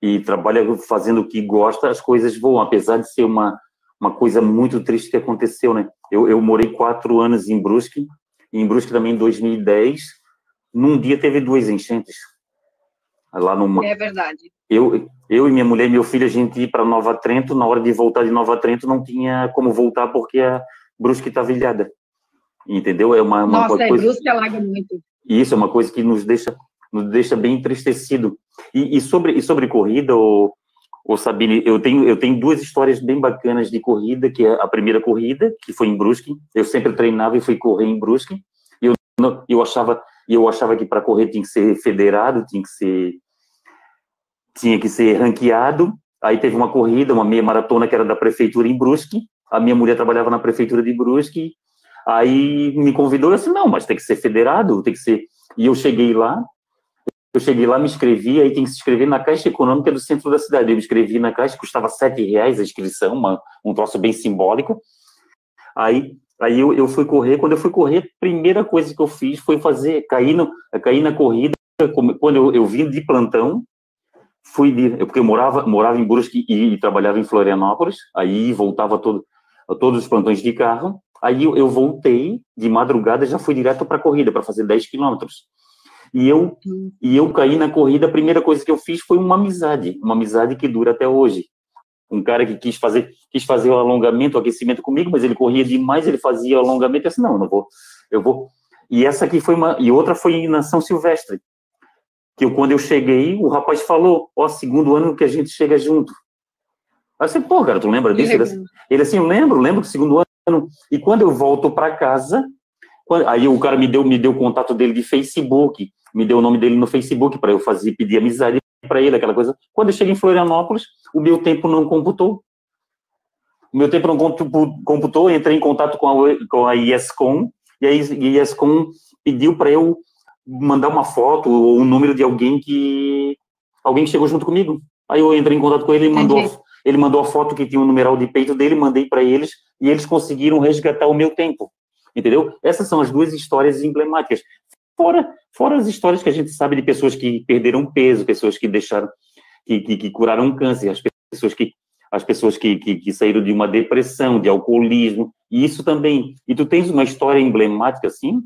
e trabalha fazendo o que gosta, as coisas voam, apesar de ser uma, uma coisa muito triste que aconteceu, né? Eu, eu morei quatro anos em Brusque, e em Brusque também em 2010, num dia teve duas enchentes. Lá numa... É verdade. Eu, eu e minha mulher e meu filho, a gente ia para Nova Trento, na hora de voltar de Nova Trento, não tinha como voltar porque a Brusque estava ilhada. Entendeu? É uma, uma Nossa, é, coisa... Brusque alaga muito. Isso é uma coisa que nos deixa, nos deixa bem entristecido. E, e sobre, e sobre corrida, o, o Sabine, eu tenho, eu tenho duas histórias bem bacanas de corrida, que é a primeira corrida, que foi em Brusque. Eu sempre treinava e fui correr em Brusque. Eu, eu achava eu achava que para correr tinha que ser federado, tinha que ser tinha que ser ranqueado. Aí teve uma corrida, uma meia maratona que era da prefeitura em Brusque. A minha mulher trabalhava na prefeitura de Brusque. Aí me convidou, eu disse, não, mas tem que ser federado, tem que ser. E eu cheguei lá, eu cheguei lá, me inscrevi, aí tem que se inscrever na Caixa Econômica do centro da cidade. Eu me inscrevi na Caixa, custava sete reais a inscrição, uma, um troço bem simbólico. Aí, aí eu, eu fui correr, quando eu fui correr, a primeira coisa que eu fiz foi fazer, cair, no, cair na corrida, quando eu, eu vim de plantão, fui de, porque eu morava, morava em Brusque e, e trabalhava em Florianópolis, aí voltava todo, todos os plantões de carro, aí eu, eu voltei, de madrugada, já fui direto para a corrida, para fazer 10 quilômetros. E eu, e eu caí na corrida, a primeira coisa que eu fiz foi uma amizade, uma amizade que dura até hoje. Um cara que quis fazer, quis fazer o alongamento, o aquecimento comigo, mas ele corria demais, ele fazia o alongamento, eu disse, não, não vou, eu vou. E essa aqui foi uma, e outra foi na São Silvestre, que eu, quando eu cheguei, o rapaz falou, ó, segundo ano que a gente chega junto. Aí você, pô, cara, tu lembra disso? Ele assim, eu lembro, lembro que segundo ano. E quando eu volto para casa, quando, aí o cara me deu, me deu o contato dele de Facebook me deu o nome dele no Facebook para eu fazer, pedir amizade para ele, aquela coisa. Quando eu cheguei em Florianópolis, o meu tempo não computou. O meu tempo não computou, entrei em contato com a, com a IESCOM, e a IESCOM pediu para eu mandar uma foto ou um número de alguém que alguém que chegou junto comigo. Aí eu entrei em contato com ele e mandou, ele mandou a foto que tinha o numeral de peito dele, mandei para eles e eles conseguiram resgatar o meu tempo. Entendeu? Essas são as duas histórias emblemáticas. Fora, fora as histórias que a gente sabe de pessoas que perderam peso, pessoas que deixaram, que, que, que curaram câncer, as pessoas que as pessoas que, que, que, saíram de uma depressão, de alcoolismo, e isso também. E tu tens uma história emblemática assim?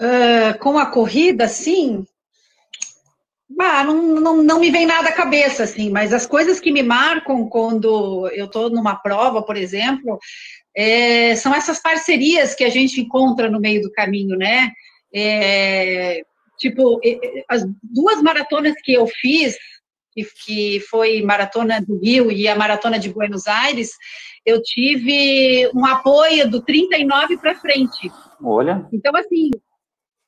Uh, com a corrida, sim. Ah, não, não, não me vem nada à cabeça, assim, mas as coisas que me marcam quando eu estou numa prova, por exemplo, é, são essas parcerias que a gente encontra no meio do caminho, né? É, tipo, as duas maratonas que eu fiz, que foi maratona do Rio e a maratona de Buenos Aires, eu tive um apoio do 39 para frente. Olha. Então, assim,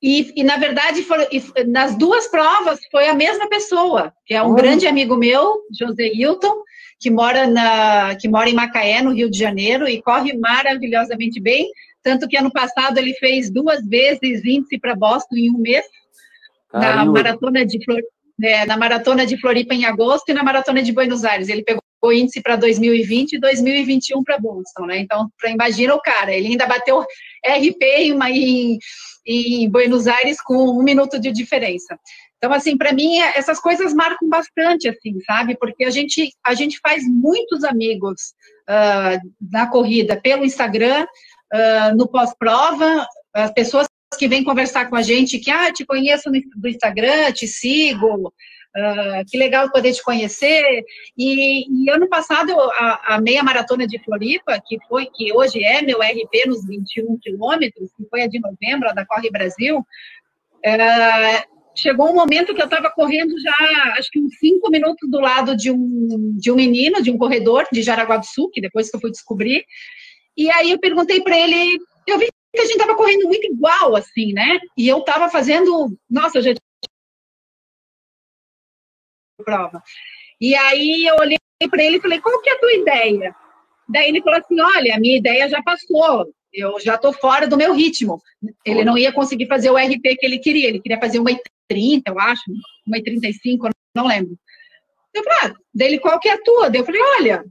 e, e, na verdade, e, nas duas provas foi a mesma pessoa, que é um grande amigo meu, José Hilton, que mora, na, que mora em Macaé, no Rio de Janeiro, e corre maravilhosamente bem. Tanto que ano passado ele fez duas vezes índice para Boston em um mês, na maratona, de é, na maratona de Floripa em agosto e na maratona de Buenos Aires. Ele pegou o índice para 2020 e 2021 para Boston, né? Então, para imagina o cara, ele ainda bateu RP em, em, em Buenos Aires com um minuto de diferença. Então, assim, para mim, essas coisas marcam bastante, assim, sabe? Porque a gente, a gente faz muitos amigos uh, na corrida pelo Instagram, uh, no pós-prova, as pessoas que vêm conversar com a gente, que, ah, te conheço no Instagram, te sigo, Uh, que legal poder te conhecer. E, e ano passado, a, a, meia maratona de Floripa, que foi, que hoje é meu RP nos 21 quilômetros, que foi a de novembro, a da Corre Brasil, uh, chegou um momento que eu estava correndo já, acho que uns cinco minutos do lado de um, de um menino, de um corredor de Jaraguá do Sul, que depois que eu fui descobrir. E aí eu perguntei para ele, eu vi que a gente estava correndo muito igual, assim, né? E eu estava fazendo, nossa, eu já prova. E aí eu olhei para ele e falei, qual que é a tua ideia? Daí ele falou assim, olha, a minha ideia já passou, eu já estou fora do meu ritmo. Ele não ia conseguir fazer o RP que ele queria, ele queria fazer uma 30, eu acho, 1,35, não lembro. Eu falei, ah, dele, qual que é a tua? eu falei, olha,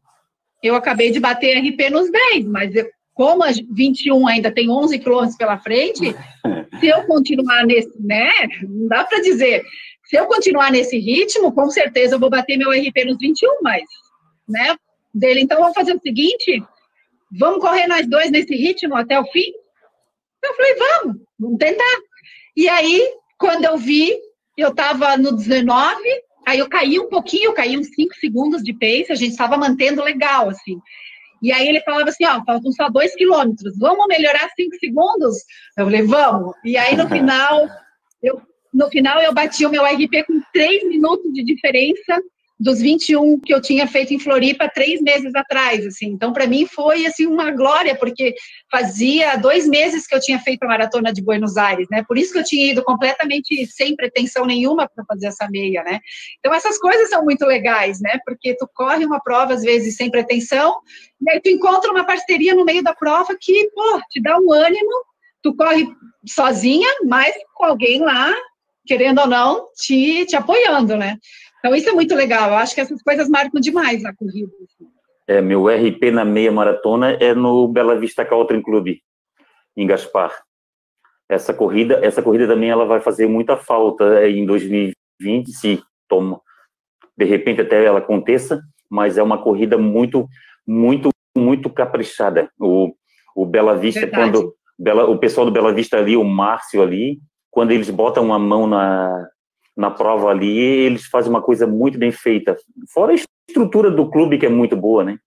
eu acabei de bater RP nos 10, mas eu, como a 21 ainda tem 11 quilômetros pela frente, [laughs] se eu continuar nesse, né, não dá para dizer, se eu continuar nesse ritmo, com certeza eu vou bater meu RP nos 21, mas, né, dele, então vamos fazer o seguinte, vamos correr nós dois nesse ritmo até o fim? Eu falei, vamos, vamos tentar. E aí, quando eu vi, eu estava no 19, aí eu caí um pouquinho, eu caí uns 5 segundos de pace, a gente estava mantendo legal, assim. E aí ele falava assim, ó, faltam só 2 quilômetros, vamos melhorar 5 segundos? Eu falei, vamos. E aí no final, eu, no final eu bati o meu RP com 3 minutos de diferença, dos 21 que eu tinha feito em Floripa três meses atrás, assim. Então, para mim foi assim uma glória, porque fazia dois meses que eu tinha feito a maratona de Buenos Aires, né? Por isso que eu tinha ido completamente sem pretensão nenhuma para fazer essa meia, né? Então, essas coisas são muito legais, né? Porque tu corre uma prova às vezes sem pretensão, e aí tu encontra uma parceria no meio da prova que, pô, te dá um ânimo tu corre sozinha, mas com alguém lá, querendo ou não, te, te apoiando, né? Então, isso é muito legal. Eu acho que essas coisas marcam demais a corrida. Assim. É, meu RP na meia maratona é no Bela Vista Country Club, em Gaspar. Essa corrida, essa corrida também ela vai fazer muita falta em 2020, se toma, de repente até ela aconteça, mas é uma corrida muito, muito, muito caprichada. O, o Bela Vista, Verdade. quando Bela, o pessoal do Bela Vista ali, o Márcio ali, quando eles botam a mão na, na prova ali, eles fazem uma coisa muito bem feita. Fora a estrutura do clube que é muito boa, né?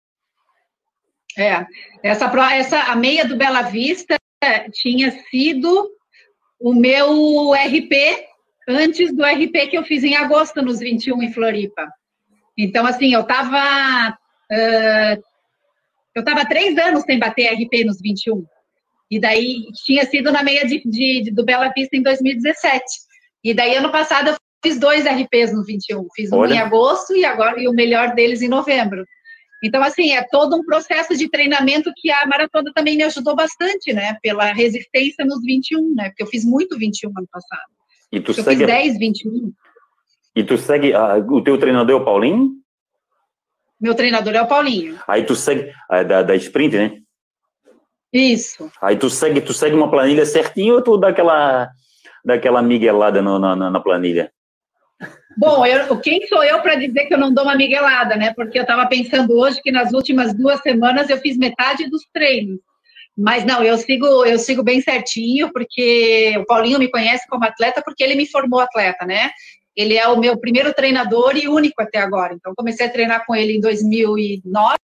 É, essa, essa a meia do Bela Vista tinha sido o meu RP antes do RP que eu fiz em agosto nos 21 em Floripa. Então, assim, eu estava uh, eu estava três anos sem bater RP nos 21. E daí tinha sido na meia de, de, do Bela Vista em 2017. E daí, ano passado, eu fiz dois RPs no 21. Fiz um Olha. em agosto e agora e o melhor deles em novembro. Então, assim, é todo um processo de treinamento que a maratona também me ajudou bastante, né? Pela resistência nos 21, né? Porque eu fiz muito 21 ano passado. E tu eu segue... fiz 10, 21. E tu segue... o teu treinador é o Paulinho? Meu treinador é o Paulinho. Aí tu segue... É da, da sprint, né? Isso. Aí tu segue, tu segue uma planilha certinho ou tu dá aquela, dá aquela miguelada no, na, na planilha? Bom, eu, quem sou eu para dizer que eu não dou uma miguelada, né? Porque eu estava pensando hoje que nas últimas duas semanas eu fiz metade dos treinos. Mas não, eu sigo, eu sigo bem certinho, porque o Paulinho me conhece como atleta, porque ele me formou atleta, né? Ele é o meu primeiro treinador e único até agora. Então, comecei a treinar com ele em 2009,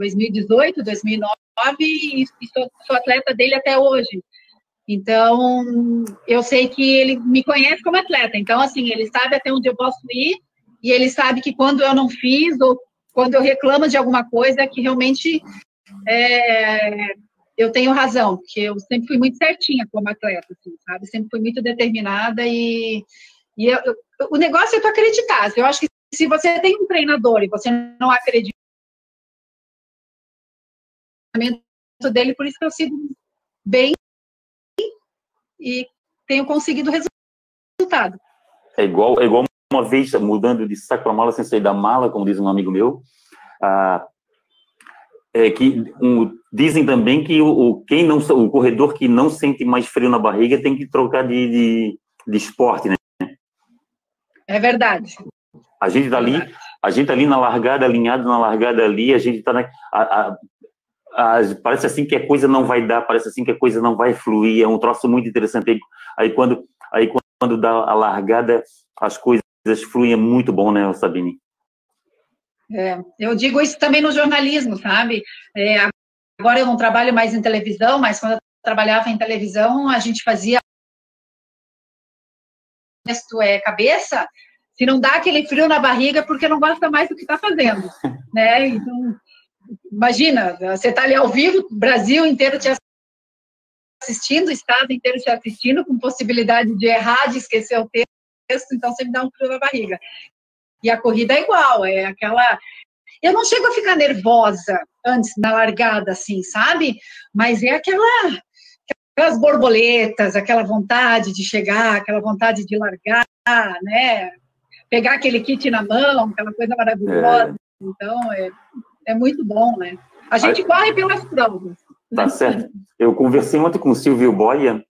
2018, 2009 e, sou, sou atleta dele até hoje. Então, eu sei que ele me conhece como atleta. Então, assim, ele sabe até onde eu posso ir e ele sabe que quando eu não fiz ou quando eu reclamo de alguma coisa, que realmente é, eu tenho razão, porque eu sempre fui muito certinha como atleta, assim, sabe? Sempre fui muito determinada e, e eu, eu, o negócio é tu acreditar. Eu acho que se você tem um treinador e você não acredita dele, por isso que eu sigo bem e tenho conseguido resultado. É igual, é igual uma vez mudando de saco para mala sem sair da mala, como diz um amigo meu. Ah, é que um, dizem também que o, o, quem não o corredor que não sente mais frio na barriga tem que trocar de, de, de esporte, né? É verdade. A gente tá ali, a gente tá ali na largada, alinhado na largada ali, a gente tá na, a, a, parece assim que a coisa não vai dar, parece assim que a coisa não vai fluir, é um troço muito interessante. Aí quando, aí quando dá a largada, as coisas fluem, é muito bom, né, Sabine? É, eu digo isso também no jornalismo, sabe? É, agora eu não trabalho mais em televisão, mas quando eu trabalhava em televisão, a gente fazia texto é cabeça, se não dá aquele frio na barriga, porque não gosta mais do que está fazendo, né? Então, imagina, você está ali ao vivo, o Brasil inteiro te assistindo, o Estado inteiro te assistindo, com possibilidade de errar, de esquecer o texto, então você me dá um frio na barriga. E a corrida é igual, é aquela. Eu não chego a ficar nervosa antes na largada, assim, sabe? Mas é aquela aquelas borboletas, aquela vontade de chegar, aquela vontade de largar, né? Pegar aquele kit na mão, aquela coisa maravilhosa. É. Então, é, é muito bom, né? A gente Aí, corre pelas provas. Tá certo. Eu conversei ontem com o Silvio Boia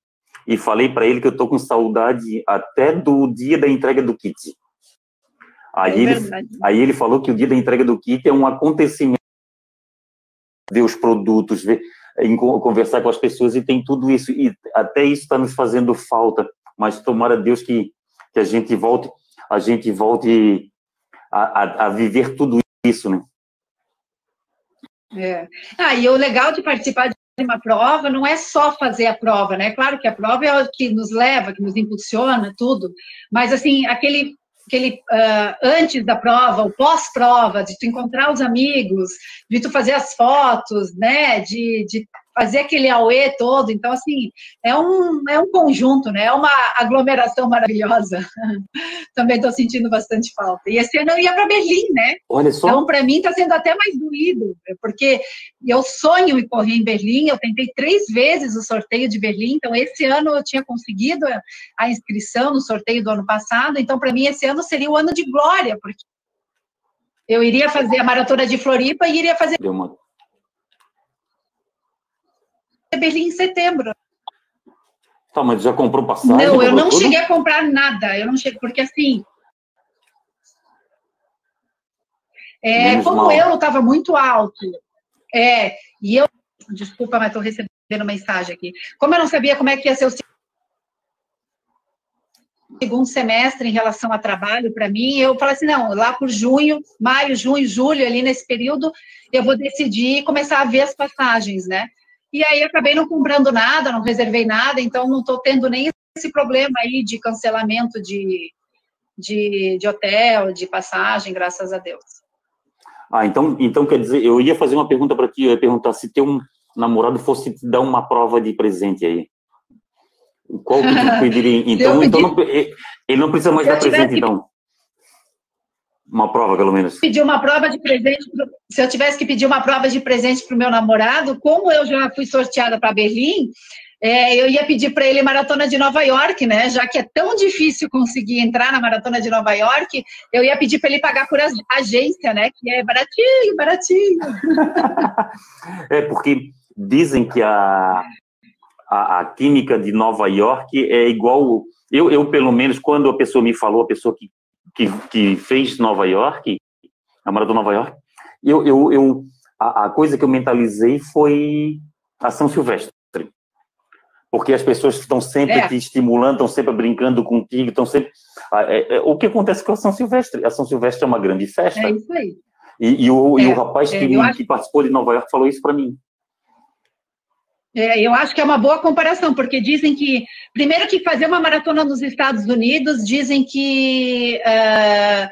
e falei para ele que eu tô com saudade até do dia da entrega do kit. Aí, é ele, aí ele falou que o dia da entrega do kit é um acontecimento ver os produtos, ver, conversar com as pessoas e tem tudo isso e até isso está nos fazendo falta. Mas tomara Deus que, que a gente volte, a gente volte a, a, a viver tudo isso, né? É. Ah, e o legal de participar de uma prova não é só fazer a prova, né? Claro que a prova é o que nos leva, que nos impulsiona, tudo. Mas, assim, aquele, aquele uh, antes da prova, o pós-prova, de tu encontrar os amigos, de tu fazer as fotos, né? De, de fazer aquele auê todo. Então, assim, é um, é um conjunto, né? É uma aglomeração maravilhosa. [laughs] Também estou sentindo bastante falta. E esse ano eu ia para Berlim, né? Olha só. Então, para mim, está sendo até mais doído, porque eu sonho em correr em Berlim. Eu tentei três vezes o sorteio de Berlim. Então, esse ano eu tinha conseguido a inscrição no sorteio do ano passado. Então, para mim, esse ano seria o ano de glória, porque eu iria fazer a maratona de Floripa e iria fazer. Deu uma Berlim em setembro. Tá, mas já comprou passagem? Não, eu não tudo? cheguei a comprar nada. Eu não cheguei, porque assim. É, como o euro estava muito alto, é, e eu. Desculpa, mas estou recebendo mensagem aqui. Como eu não sabia como é que ia ser o segundo semestre em relação a trabalho para mim, eu falei assim, não, lá por junho, maio, junho, julho, ali nesse período, eu vou decidir começar a ver as passagens, né? E aí acabei não comprando nada, não reservei nada, então não estou tendo nem esse problema aí de cancelamento de, de, de hotel, de passagem, graças a Deus. Ah, então, então quer dizer, eu ia fazer uma pergunta para ti, eu ia perguntar se teu namorado fosse te dar uma prova de presente aí. Qual que tu [laughs] pediria? Então, então não, ele não precisa mais dar presente, então. Uma prova, pelo menos. Pedir uma prova de presente, se eu tivesse que pedir uma prova de presente para o meu namorado, como eu já fui sorteada para Berlim, é, eu ia pedir para ele maratona de Nova York, né? Já que é tão difícil conseguir entrar na maratona de Nova York, eu ia pedir para ele pagar por agência, né? Que é baratinho, baratinho. [laughs] é porque dizem que a, a, a, química de Nova York é igual. Eu, eu, pelo menos, quando a pessoa me falou, a pessoa que que, que fez Nova York, a Maratona Nova York, eu, eu, eu a, a, coisa que eu mentalizei foi a São Silvestre. Porque as pessoas estão sempre é. te estimulando, estão sempre brincando contigo, estão sempre. É, é, o que acontece com a São Silvestre? A São Silvestre é uma grande festa. É isso aí. E, e o, e o é, rapaz é, que, que participou de Nova York falou isso para mim. É, eu acho que é uma boa comparação, porque dizem que, primeiro que fazer uma maratona nos Estados Unidos, dizem que uh,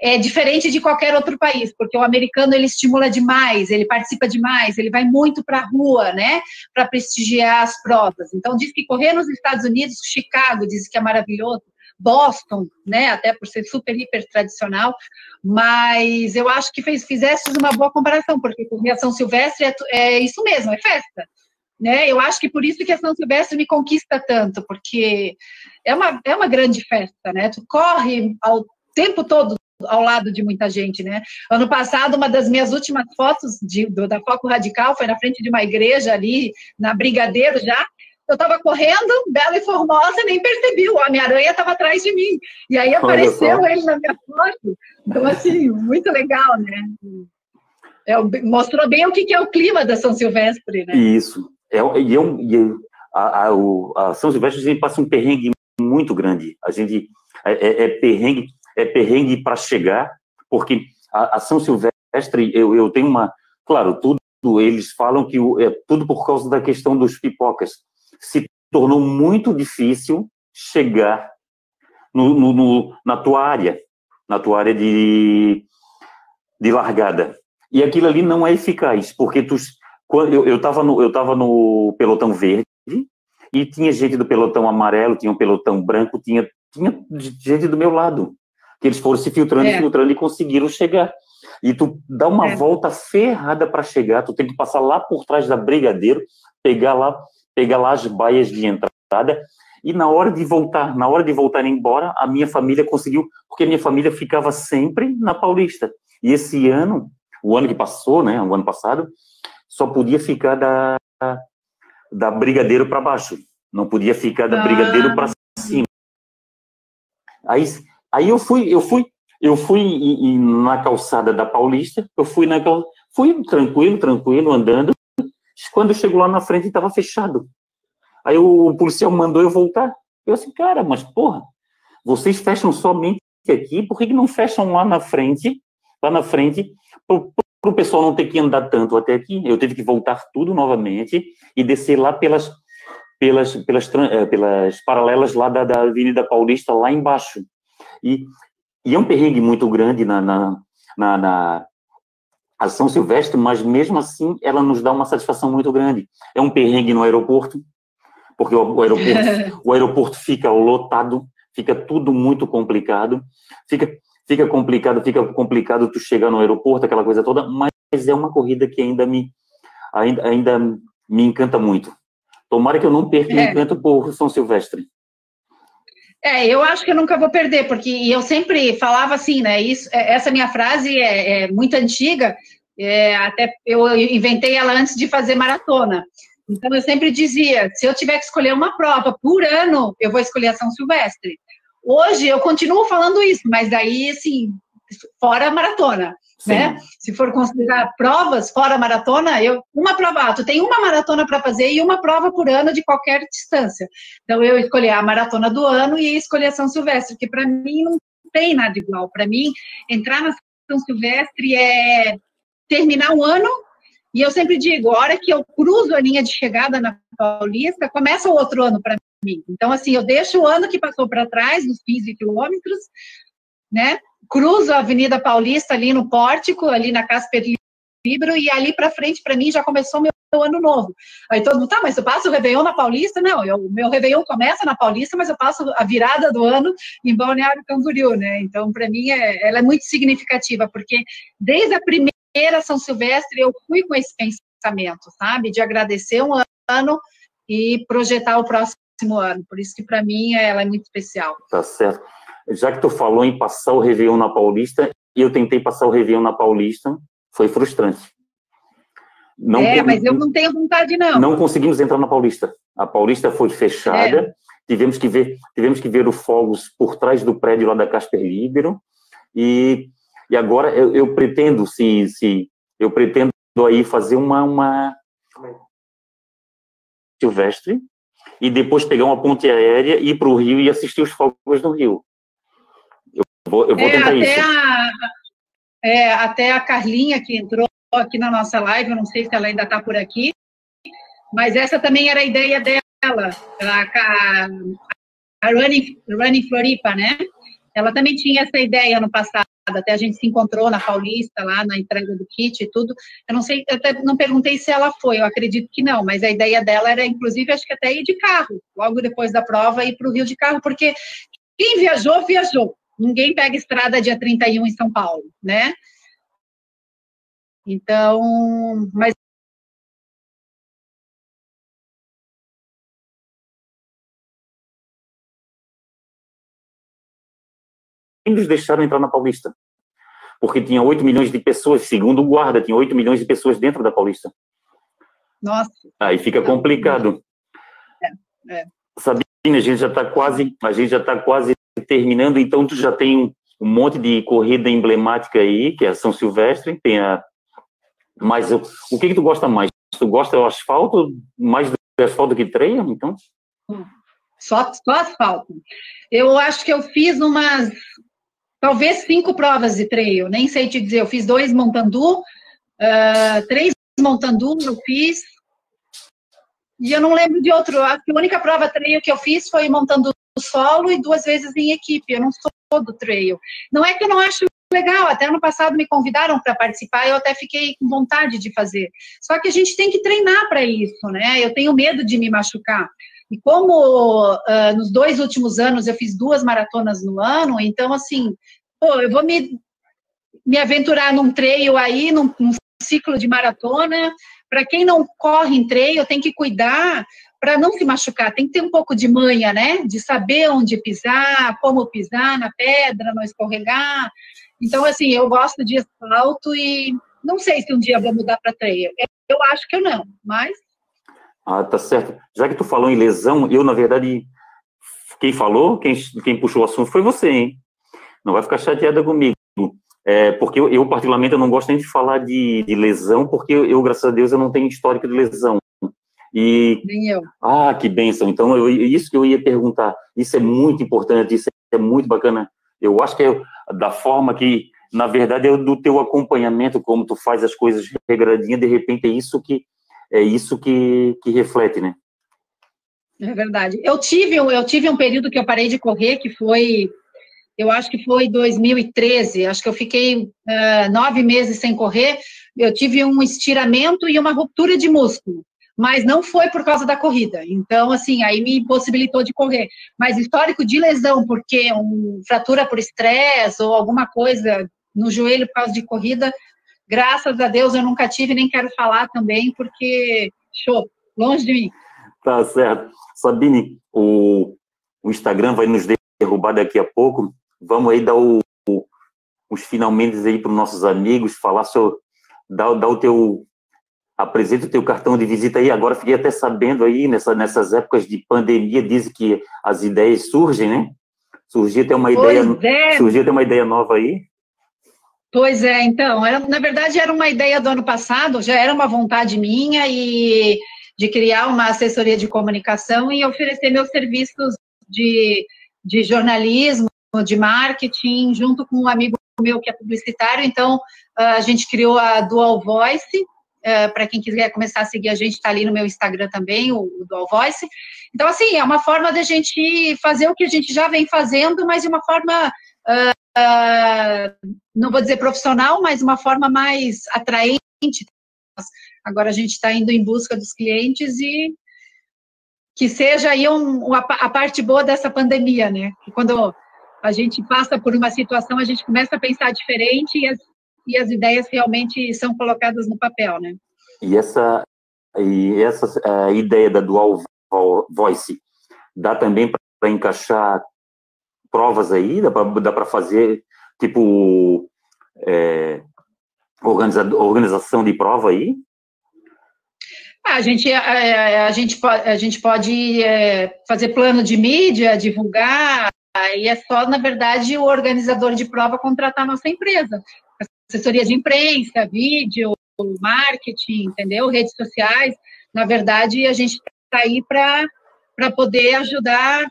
é diferente de qualquer outro país, porque o americano ele estimula demais, ele participa demais, ele vai muito para a rua, né, para prestigiar as provas. Então diz que correr nos Estados Unidos, Chicago diz que é maravilhoso, Boston, né, até por ser super hiper tradicional, mas eu acho que fez, fizesse uma boa comparação, porque a São Silvestre é, é isso mesmo, é festa né? Eu acho que por isso que a São Silvestre me conquista tanto, porque é uma, é uma grande festa, né? Tu corre ao tempo todo ao lado de muita gente, né? Ano passado, uma das minhas últimas fotos de, do, da Foco Radical foi na frente de uma igreja ali, na Brigadeiro já. Eu estava correndo, bela e formosa, nem percebi, o Homem-Aranha estava atrás de mim. E aí apareceu ele na minha foto. Então, assim, muito legal, né? É, mostrou bem o que, que é o clima da São Silvestre, né? Isso. É, e eu, e eu, a, a, o, a São Silvestre a gente passa um perrengue muito grande. A gente é, é, é perrengue, é perrengue para chegar, porque a, a, São Silvestre eu, eu tenho uma, claro, tudo eles falam que é tudo por causa da questão dos pipocas. Se tornou muito difícil chegar no, no, no, na tua área, na tua área de, de largada. E aquilo ali não é eficaz, porque tu, quando eu estava no, eu tava no pelotão verde e tinha gente do pelotão amarelo, tinha um pelotão branco, tinha, tinha gente do meu lado. Que eles foram se filtrando, é. filtrando e conseguiram chegar. E tu dá uma é. volta ferrada para chegar, tu tem que passar lá por trás da Brigadeiro, pegar lá, pegar lá as baias de entrada, e na hora de voltar, na hora de voltar embora, a minha família conseguiu, porque a minha família ficava sempre na Paulista. E esse ano, o ano que passou, né, o ano passado, só podia ficar da, da Brigadeiro para baixo, não podia ficar da Brigadeiro para ah. cima. Aí, aí eu fui, eu fui, eu fui na calçada da Paulista, eu fui na fui tranquilo, tranquilo, andando. Quando chegou lá na frente, estava fechado. Aí o policial mandou eu voltar. Eu assim, cara, mas porra, vocês fecham somente aqui, por que, que não fecham lá na frente, lá na frente, para o pessoal não ter que andar tanto até aqui, eu tive que voltar tudo novamente e descer lá pelas pelas pelas, eh, pelas paralelas lá da, da Avenida Paulista lá embaixo e, e é um perrengue muito grande na na, na, na, a São Silvestre, mas mesmo assim ela nos dá uma satisfação muito grande. É um perrengue no aeroporto, porque o, o aeroporto, [laughs] o aeroporto fica lotado, fica tudo muito complicado, fica fica complicado, fica complicado tu chegar no aeroporto, aquela coisa toda, mas é uma corrida que ainda me ainda, ainda me encanta muito. Tomara que eu não perca é. o encanto por São Silvestre. É, eu acho que eu nunca vou perder, porque eu sempre falava assim, né? Isso, é, essa minha frase é, é muito antiga, é, até eu inventei ela antes de fazer maratona. Então eu sempre dizia, se eu tiver que escolher uma prova por ano, eu vou escolher a São Silvestre. Hoje eu continuo falando isso, mas daí assim, fora a maratona. Né? Se for considerar provas fora maratona, eu uma prova, ah, tu tem uma maratona para fazer e uma prova por ano de qualquer distância. Então eu escolhi a maratona do ano e escolhi a São Silvestre, que para mim não tem nada igual. Para mim, entrar na São Silvestre é terminar um ano e eu sempre digo, a hora que eu cruzo a linha de chegada na Paulista, começa o outro ano para Então, assim, eu deixo o ano que passou para trás, nos 15 quilômetros, né? Cruzo a Avenida Paulista ali no pórtico, ali na Casper Libro, e ali para frente, para mim, já começou meu, ano novo. Aí todo mundo, tá, mas eu passo o Réveillon na Paulista? Não, o meu Réveillon começa na Paulista, mas eu passo a virada do ano em Balneário Camboriú, né? Então, para mim, é, ela é muito significativa, porque desde a primeira São Silvestre eu fui com esse pensamento, sabe? De agradecer um ano e projetar o próximo ano. Por isso que, para mim, ela é muito especial. Tá certo já que tu falou em passar o Réveillon na Paulista, e eu tentei passar o Réveillon na Paulista, foi frustrante. Não, é, mas eu não tenho vontade, não. Não conseguimos entrar na Paulista. A Paulista foi fechada, é. tivemos, que ver, tivemos que ver os fogos por trás do prédio lá da Casper Libero, e, e agora eu, eu pretendo, se, se eu pretendo aí fazer uma, uma silvestre, e depois pegar uma ponte aérea, ir para o Rio e assistir os fogos no Rio. Vou, eu vou é, tentar isso. A, é, até a Carlinha, que entrou aqui na nossa live, eu não sei se ela ainda está por aqui, mas essa também era a ideia dela, a, a Running, Running Floripa, né? Ela também tinha essa ideia no passado, até a gente se encontrou na Paulista, lá na entrega do kit e tudo. Eu não sei, eu até não perguntei se ela foi, eu acredito que não, mas a ideia dela era, inclusive, acho que até ir de carro, logo depois da prova, ir para o Rio de carro, porque quem viajou, viajou. Ninguém pega estrada dia 31 em São Paulo, né? Então, mas nos deixaram entrar na Paulista. Porque tinha 8 milhões de pessoas, segundo o guarda, tinha 8 milhões de pessoas dentro da Paulista. Nossa. Aí fica complicado. É, é. Sabina, a gente já está quase, a gente já está quase terminando, então tu já tem um, um, monte de corrida emblemática aí, que é a São Silvestre, tem a... Mas o, o que que tu gosta mais? Tu gosta do asfalto, mais do asfalto que treino, então? Só, só asfalto. Eu acho que eu fiz umas, talvez cinco provas de treino, nem sei te dizer, eu fiz dois Montandu, uh, três Montandu eu fiz, e eu não lembro de outro, a única prova treino que eu fiz foi montando solo e duas vezes em equipe. Eu não sou do trail. Não é que eu não acho legal, até ano passado me convidaram para participar, eu até fiquei com vontade de fazer. Só que a gente tem que treinar para isso, né? Eu tenho medo de me machucar. E como uh, nos dois últimos anos eu fiz duas maratonas no ano, então assim, pô, eu vou me, me aventurar num trail aí, num, num ciclo de maratona. Para quem não corre em trail, tem que cuidar para não se machucar, tem que ter um pouco de manha, né? De saber onde pisar, como pisar na pedra, não escorregar. Então, assim, eu gosto de asfalto e não sei se um dia vou mudar para trail. Eu acho que eu não, mas. Ah, tá certo. Já que tu falou em lesão, eu, na verdade, quem falou, quem, quem puxou o assunto foi você, hein? Não vai ficar chateada comigo. É, porque eu, eu, particularmente, eu não gosto nem de falar de, de lesão, porque eu, eu, graças a Deus, eu não tenho histórico de lesão. E, Nem eu. Ah, que bênção. Então, eu, isso que eu ia perguntar. Isso é muito importante, isso é muito bacana. Eu acho que é da forma que, na verdade, é do teu acompanhamento, como tu faz as coisas regradinha, de repente é isso que é isso que, que reflete, né? É verdade. Eu tive, eu tive um período que eu parei de correr, que foi eu acho que foi 2013, acho que eu fiquei uh, nove meses sem correr, eu tive um estiramento e uma ruptura de músculo, mas não foi por causa da corrida. Então, assim, aí me possibilitou de correr. Mas histórico de lesão, porque um, fratura por estresse ou alguma coisa no joelho por causa de corrida, graças a Deus eu nunca tive, nem quero falar também, porque, show, longe de mim. Tá certo. Sabine, o, o Instagram vai nos derrubar daqui a pouco. Vamos aí dar o, o, os finalmente aí para os nossos amigos, falar sobre, dar, dar o teu, apresenta o teu cartão de visita aí. Agora fiquei até sabendo aí, nessa, nessas épocas de pandemia, dizem que as ideias surgem, né? Surgiu até uma ideia, é. surgiu até uma ideia nova aí. Pois é, então, era, na verdade era uma ideia do ano passado, já era uma vontade minha e de criar uma assessoria de comunicação e oferecer meus serviços de, de jornalismo, de marketing, junto com um amigo meu que é publicitário. Então, a gente criou a Dual Voice. Para quem quiser começar a seguir a gente, está ali no meu Instagram também, o, o Dual Voice. Então, assim, é uma forma da gente fazer o que a gente já vem fazendo, mas de uma forma uh, não vou dizer profissional, mas uma forma mais atraente. Agora a gente está indo em busca dos clientes e que seja aí um, a, parte boa dessa pandemia, né? Quando a gente passa por uma situação, a gente começa a pensar diferente e as, e as ideias realmente são colocadas no papel, né? E essa, e essa a ideia da dual voice dá também para encaixar provas aí? Dá para fazer, tipo, é, organiza, organização de prova aí? A gente, a, a gente, a gente pode é, fazer plano de mídia, divulgar, e é só, na verdade, o organizador de prova contratar a nossa empresa. Assessoria de imprensa, vídeo, marketing, entendeu? Redes sociais. Na verdade, a gente está aí para poder ajudar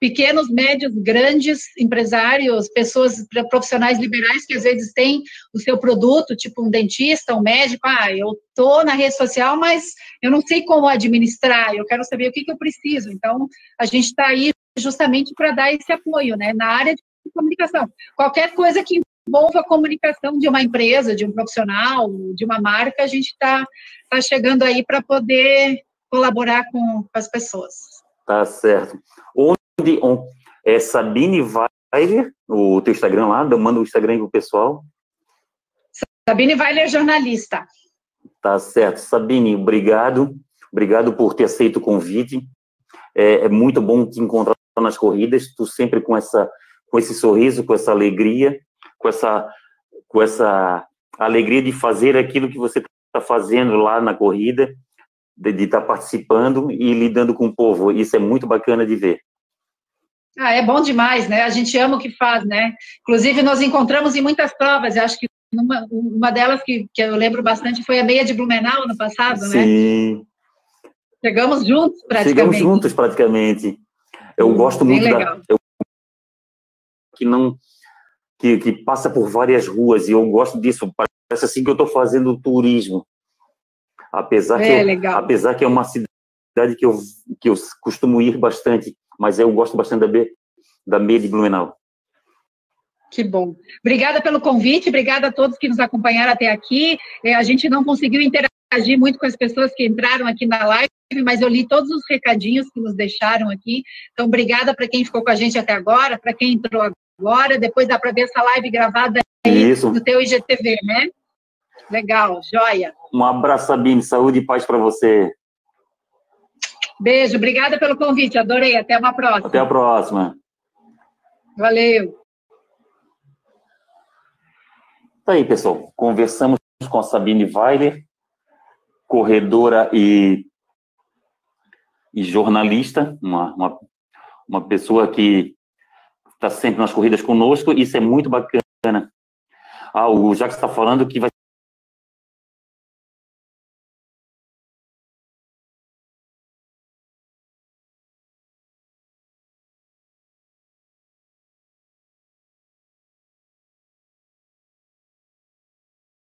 pequenos, médios, grandes empresários, pessoas profissionais liberais que às vezes têm o seu produto, tipo um dentista, um médico, ah, eu tô na rede social, mas eu não sei como administrar, eu quero saber o que, que eu preciso. Então, a gente está aí justamente para dar esse apoio, né, na área de comunicação. Qualquer coisa que envolva a comunicação de uma empresa, de um profissional, de uma marca, a gente está tá chegando aí para poder colaborar com, com as pessoas. Tá certo. On, é Sabine Weiler, o teu Instagram lá, manda o Instagram pro pessoal. Sabine Weiler, jornalista. Tá certo. Sabine, obrigado. Obrigado por ter aceito o convite. É, é muito bom te encontrar nas corridas, tu sempre com essa com esse sorriso, com essa alegria, com essa com essa alegria de fazer aquilo que você está fazendo lá na corrida, de estar tá participando e lidando com o povo. Isso é muito bacana de ver. Ah, é bom demais, né? A gente ama o que faz, né? Inclusive, nós encontramos em muitas provas, eu acho que uma, uma delas que, que eu lembro bastante foi a meia de Blumenau, no passado, Sim. né? Sim. Chegamos juntos, praticamente. Chegamos juntos, praticamente. Eu hum, gosto muito da... Eu, que não... Que, que passa por várias ruas, e eu gosto disso. Parece assim que eu estou fazendo turismo. Apesar, é, que eu, apesar que é uma cidade que eu, que eu costumo ir bastante mas eu gosto bastante da, B, da meia de Blumenau. Que bom. Obrigada pelo convite, obrigada a todos que nos acompanharam até aqui. É, a gente não conseguiu interagir muito com as pessoas que entraram aqui na live, mas eu li todos os recadinhos que nos deixaram aqui. Então, obrigada para quem ficou com a gente até agora, para quem entrou agora. Depois dá para ver essa live gravada aí Isso. no teu IGTV, né? Legal, joia. Um abraço, Sabine. Saúde e paz para você. Beijo, obrigada pelo convite, adorei. Até uma próxima. Até a próxima. Valeu. Tá aí, pessoal. Conversamos com a Sabine Weiler, corredora e, e jornalista, uma, uma, uma pessoa que está sempre nas corridas conosco. Isso é muito bacana. Ah, o Jacques está falando que vai